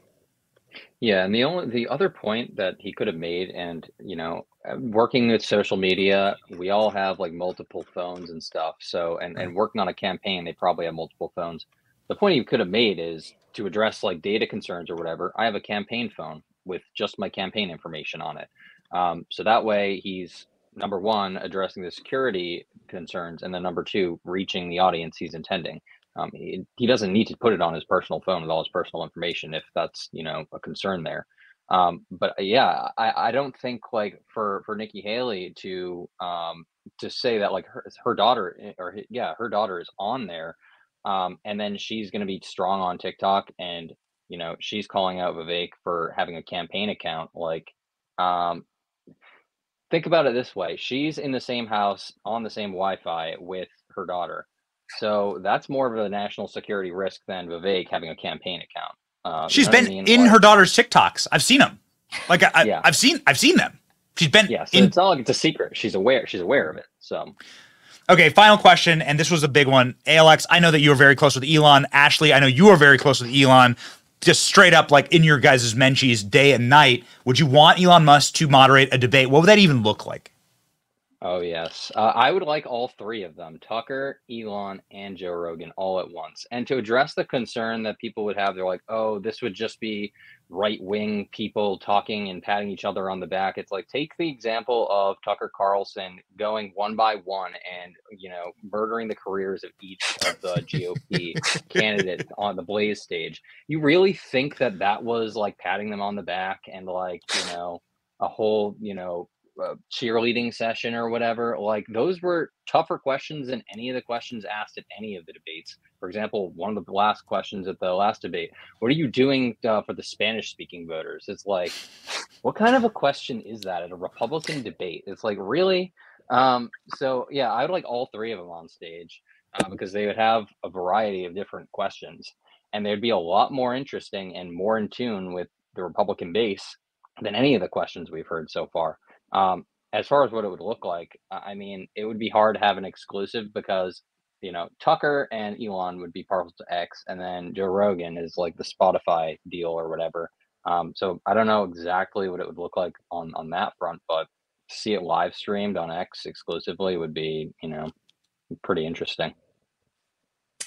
Speaker 19: Yeah, and the only the other point that he could have made, and you know, working with social media, we all have like multiple phones and stuff. So, and and working on a campaign, they probably have multiple phones. The point he could have made is to address like data concerns or whatever. I have a campaign phone with just my campaign information on it. Um, so that way, he's number one addressing the security concerns, and then number two reaching the audience he's intending. Um, he, he doesn't need to put it on his personal phone with all his personal information if that's you know a concern there. Um, but uh, yeah, I, I don't think like for for Nikki Haley to um, to say that like her, her daughter eh, or hi- yeah her daughter is on there um and then she's going to be strong on tiktok and you know she's calling out vivek for having a campaign account like um think about it this way she's in the same house on the same wi-fi with her daughter so that's more of a national security risk than vivek having a campaign account uh, you
Speaker 1: She's
Speaker 19: what I
Speaker 1: been
Speaker 19: mean?
Speaker 1: in
Speaker 19: Like-
Speaker 1: her daughter's TikToks. I've seen them. Like I, I, I've seen I've seen them. She's been
Speaker 19: yeah so
Speaker 1: in
Speaker 19: it's not like it's a secret she's aware she's aware of it so
Speaker 1: Okay, final question, and this was a big one. ALX, I know that you are very close with Elon. Ashley, I know you are very close with Elon. Just straight up, like in your guys' menchies, day and night, would you want Elon Musk to moderate a debate? What would that even look like?
Speaker 19: Oh yes, uh, I would like all three of them: Tucker, Elon, and Joe Rogan, all at once. And to address the concern that people would have, they're like, "Oh, this would just be right-wing people talking and patting each other on the back." It's like take the example of Tucker Carlson going one by one and you know murdering the careers of each of the [LAUGHS] GOP candidate on the Blaze stage. You really think that that was like patting them on the back and like you know a whole you know uh, cheerleading session or whatever like those were tougher questions than any of the questions asked at any of the debates. For example one of the last questions at the last debate what are you doing uh, for the spanish speaking voters? It's like what kind of a question is that at a republican debate? It's like really? Um, so yeah i would like all three of them on stage uh, because they would have a variety of different questions and they'd be a lot more interesting and more in tune with the republican base than any of the questions we've heard so far um, as far as what it would look like, I mean, it would be hard to have an exclusive because you know Tucker and Elon would be partial to X, and then Joe Rogan is like the Spotify deal or whatever. Um, so I don't know exactly what it would look like on on that front, but to see it live streamed on X exclusively would be you know pretty interesting.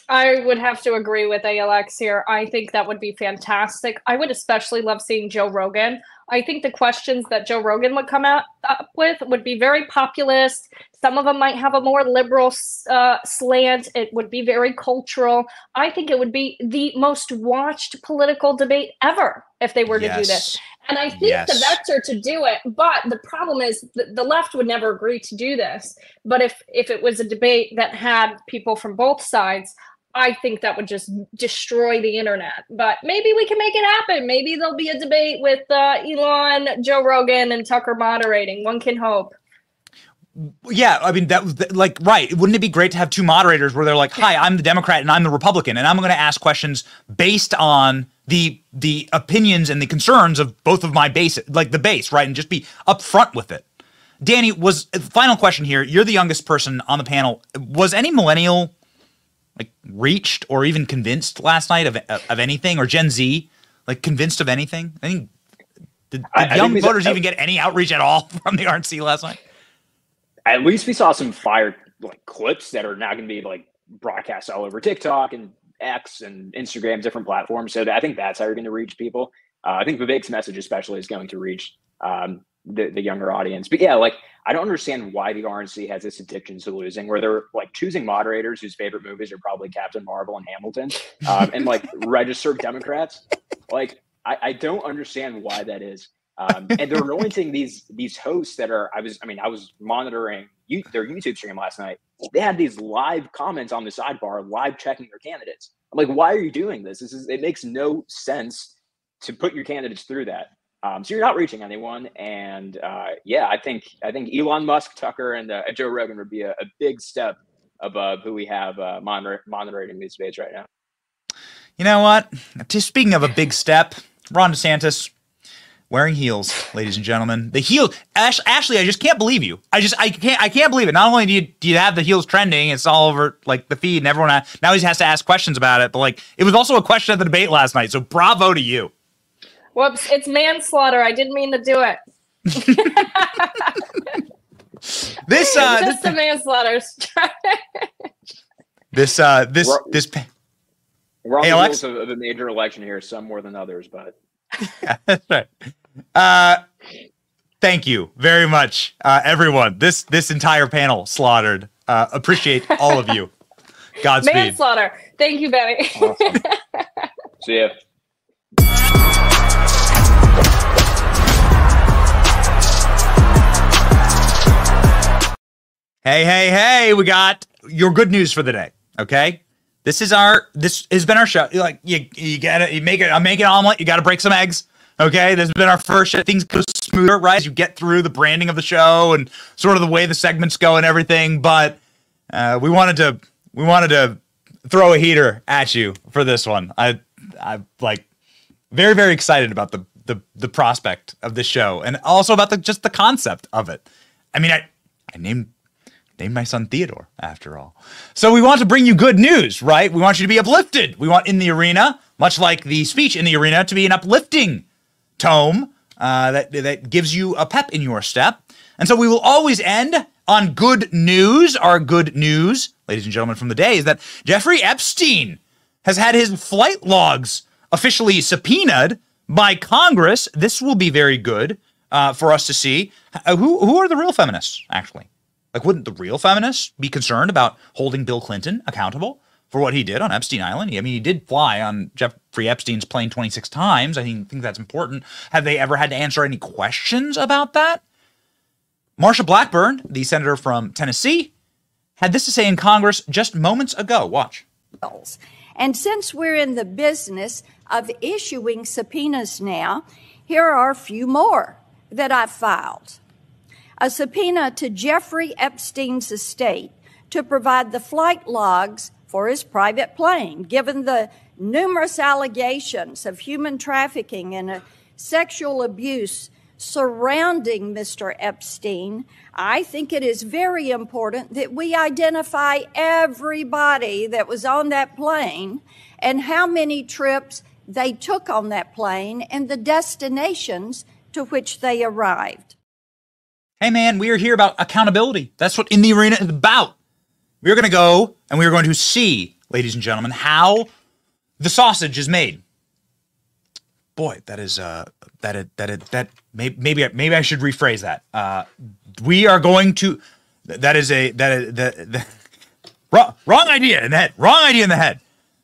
Speaker 18: I would have to agree with ALX here. I think that would be fantastic. I would especially love seeing Joe Rogan. I think the questions that Joe Rogan would come out up with would be very populist. Some of them might have a more liberal uh, slant. It would be very cultural. I think it would be the most watched political debate ever if they were to do this.
Speaker 1: Yes.
Speaker 18: And I think
Speaker 1: Yes.
Speaker 18: the vets are to do it, but the problem is the, the left would never agree to do this. But if if it was a debate that had people from both sides, I think that would just destroy the internet. But maybe we can make it happen. Maybe there'll be a debate with uh, Elon, Joe Rogan, and Tucker moderating. One can hope.
Speaker 1: Yeah, I mean that was the- like right. Wouldn't it be great to have two moderators where they're like, "Hi, I'm the Democrat and I'm the Republican, and I'm going to ask questions based on the the opinions and the concerns of both of my base, like the base, right, and just be upfront with it." Danny was final question here. You're the youngest person on the panel. Was any millennial like reached or even convinced last night of of anything, or Gen Z like convinced of anything? I think did, did
Speaker 20: I- I think
Speaker 1: young voters even get any outreach at all [LAUGHS] from the RNC last night?
Speaker 20: at least we saw some fire like clips that are now going to be like broadcast all over TikTok and X and Instagram, different platforms. So I think that's how you're going to reach people. Uh, I think Vivek's message, especially, is going to reach um, the, the younger audience. But yeah, like I don't understand why the RNC has this addiction to losing, where they're like choosing moderators whose favorite movies are probably Captain Marvel and Hamilton, um, and like [LAUGHS] registered Democrats. Like I, I don't understand why that is. Um, and they're anointing these these hosts that are. I was. I mean, I was monitoring you, their YouTube stream last night. They had these live comments on the sidebar, live checking their candidates. I'm like, why are you doing this? This is. It makes no sense to put your candidates through that. Um, so you're not reaching anyone. And uh, yeah, I think I think Elon Musk, Tucker, and uh, Joe Rogan would be a, a big step above who we have uh, monitor, monitoring these debates right now.
Speaker 1: You know what? Just speaking of a big step, Ron DeSantis wearing heels, ladies and gentlemen. The heel, Ash, Ashley. I just can't believe you. I just, I can't, I can't believe it. Not only do you, do you have the heels trending, it's all over like the feed, and everyone now he has to ask questions about it. But like, it was also a question at the debate last night. So bravo to you.
Speaker 18: Whoops, it's manslaughter. I didn't mean to do it. [LAUGHS]
Speaker 1: This, uh,
Speaker 18: just
Speaker 1: this,
Speaker 18: a manslaughter.
Speaker 1: this, uh, this,
Speaker 20: We're-
Speaker 1: this.
Speaker 20: We're on
Speaker 1: Hey,
Speaker 20: the
Speaker 1: Alex?
Speaker 20: of, of a major election here, some more than others, but [LAUGHS] yeah,
Speaker 1: That's right. Uh, thank you very much, uh, everyone. This this entire panel slaughtered. Uh, appreciate all of you. [LAUGHS] Godspeed.
Speaker 18: manslaughter. Thank you, Benny.
Speaker 20: see ya.
Speaker 1: Hey, hey, hey, we got your good news for the day. Okay. This is our this has been our show. Like you you gotta you make it I make an omelet, you gotta break some eggs. Okay. This has been our first show. Things go smoother, right? As you get through the branding of the show and sort of the way the segments go and everything. But uh, we wanted to we wanted to throw a heater at you for this one. I I like very, very excited about the the the prospect of this show and also about the just the concept of it. I mean, I I named named my son Theodore after all. So we want to bring you good news, right? We want you to be uplifted. We want in the arena, much like the speech in the arena, to be an uplifting tome uh, that that gives you a pep in your step. And so we will always end on good news. Our good news, ladies and gentlemen, from the day is that Jeffrey Epstein has had his flight logs officially subpoenaed by Congress. This will be very good uh, for us to see. Uh, who who are the real feminists actually? Like, wouldn't the real feminists be concerned about holding Bill Clinton accountable for what he did on Epstein Island? I mean, he did fly on Jeffrey Epstein's plane 26 times. I think, that's important. Have they ever had to answer any questions about that? Marsha Blackburn, the senator from Tennessee, had this to say in Congress just moments ago. Watch.
Speaker 23: And since we're in the business of issuing subpoenas now, here are a few more that I've filed. A subpoena to Jeffrey Epstein's estate to provide the flight logs for his private plane, given the numerous allegations of human trafficking and sexual abuse surrounding Mr. Epstein, I think it is very important that we identify everybody that was on that plane and how many trips they took on that plane and the destinations to which they arrived.
Speaker 1: Hey man, we are here about accountability. That's what In the Arena is about. We're going to go and we are going to see, ladies and gentlemen, how the sausage is made. Boy, that is uh that it that it that maybe maybe maybe I should rephrase that. Uh we are going to that is a that is the, the wrong, wrong idea in the head. Wrong idea in the head.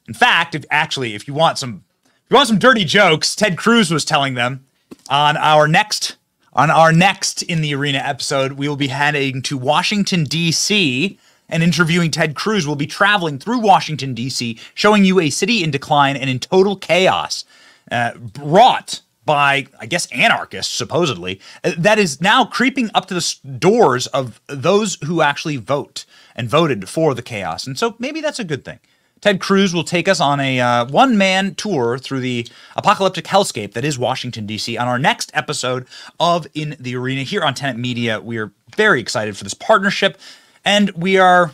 Speaker 1: In fact, if actually if you want some if you want some dirty jokes, Ted Cruz was telling them on our next on our next in the arena episode, we will be heading to Washington D.C. and interviewing Ted Cruz. We'll be traveling through Washington D.C., showing you a city in decline and in total chaos, uh, brought by I guess anarchists supposedly uh, that is now creeping up to the doors of those who actually vote and voted for the chaos. And so maybe that's a good thing. Ted Cruz will take us on a uh, one man tour through the apocalyptic hellscape that is Washington, D.C. on our next episode of In the Arena here on Tenet Media. We are very excited for this partnership, and we are,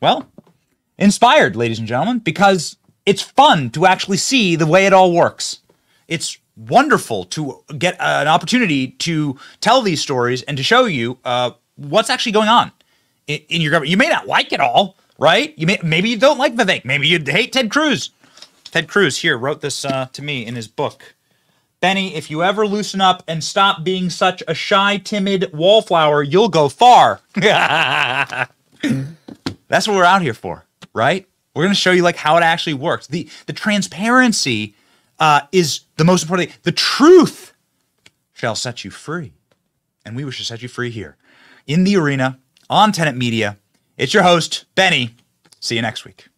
Speaker 1: well, inspired, ladies and gentlemen, because it's fun to actually see the way it all works. It's wonderful to get an opportunity to tell these stories and to show you uh, what's actually going on in, in your government. You may not like it all, right? You may maybe you don't like Vivek. Maybe you hate Ted Cruz. Ted Cruz here wrote this uh, to me in his book. Benny, if you ever loosen up and stop being such a shy, timid wallflower, you'll go far. [LAUGHS] That's what we're out here for, right? We're going to show you like how it actually works. The the transparency uh, is the most important thing. The truth shall set you free, and we wish to set you free here in the arena on Tenet Media. It's your host Benny. See you next week.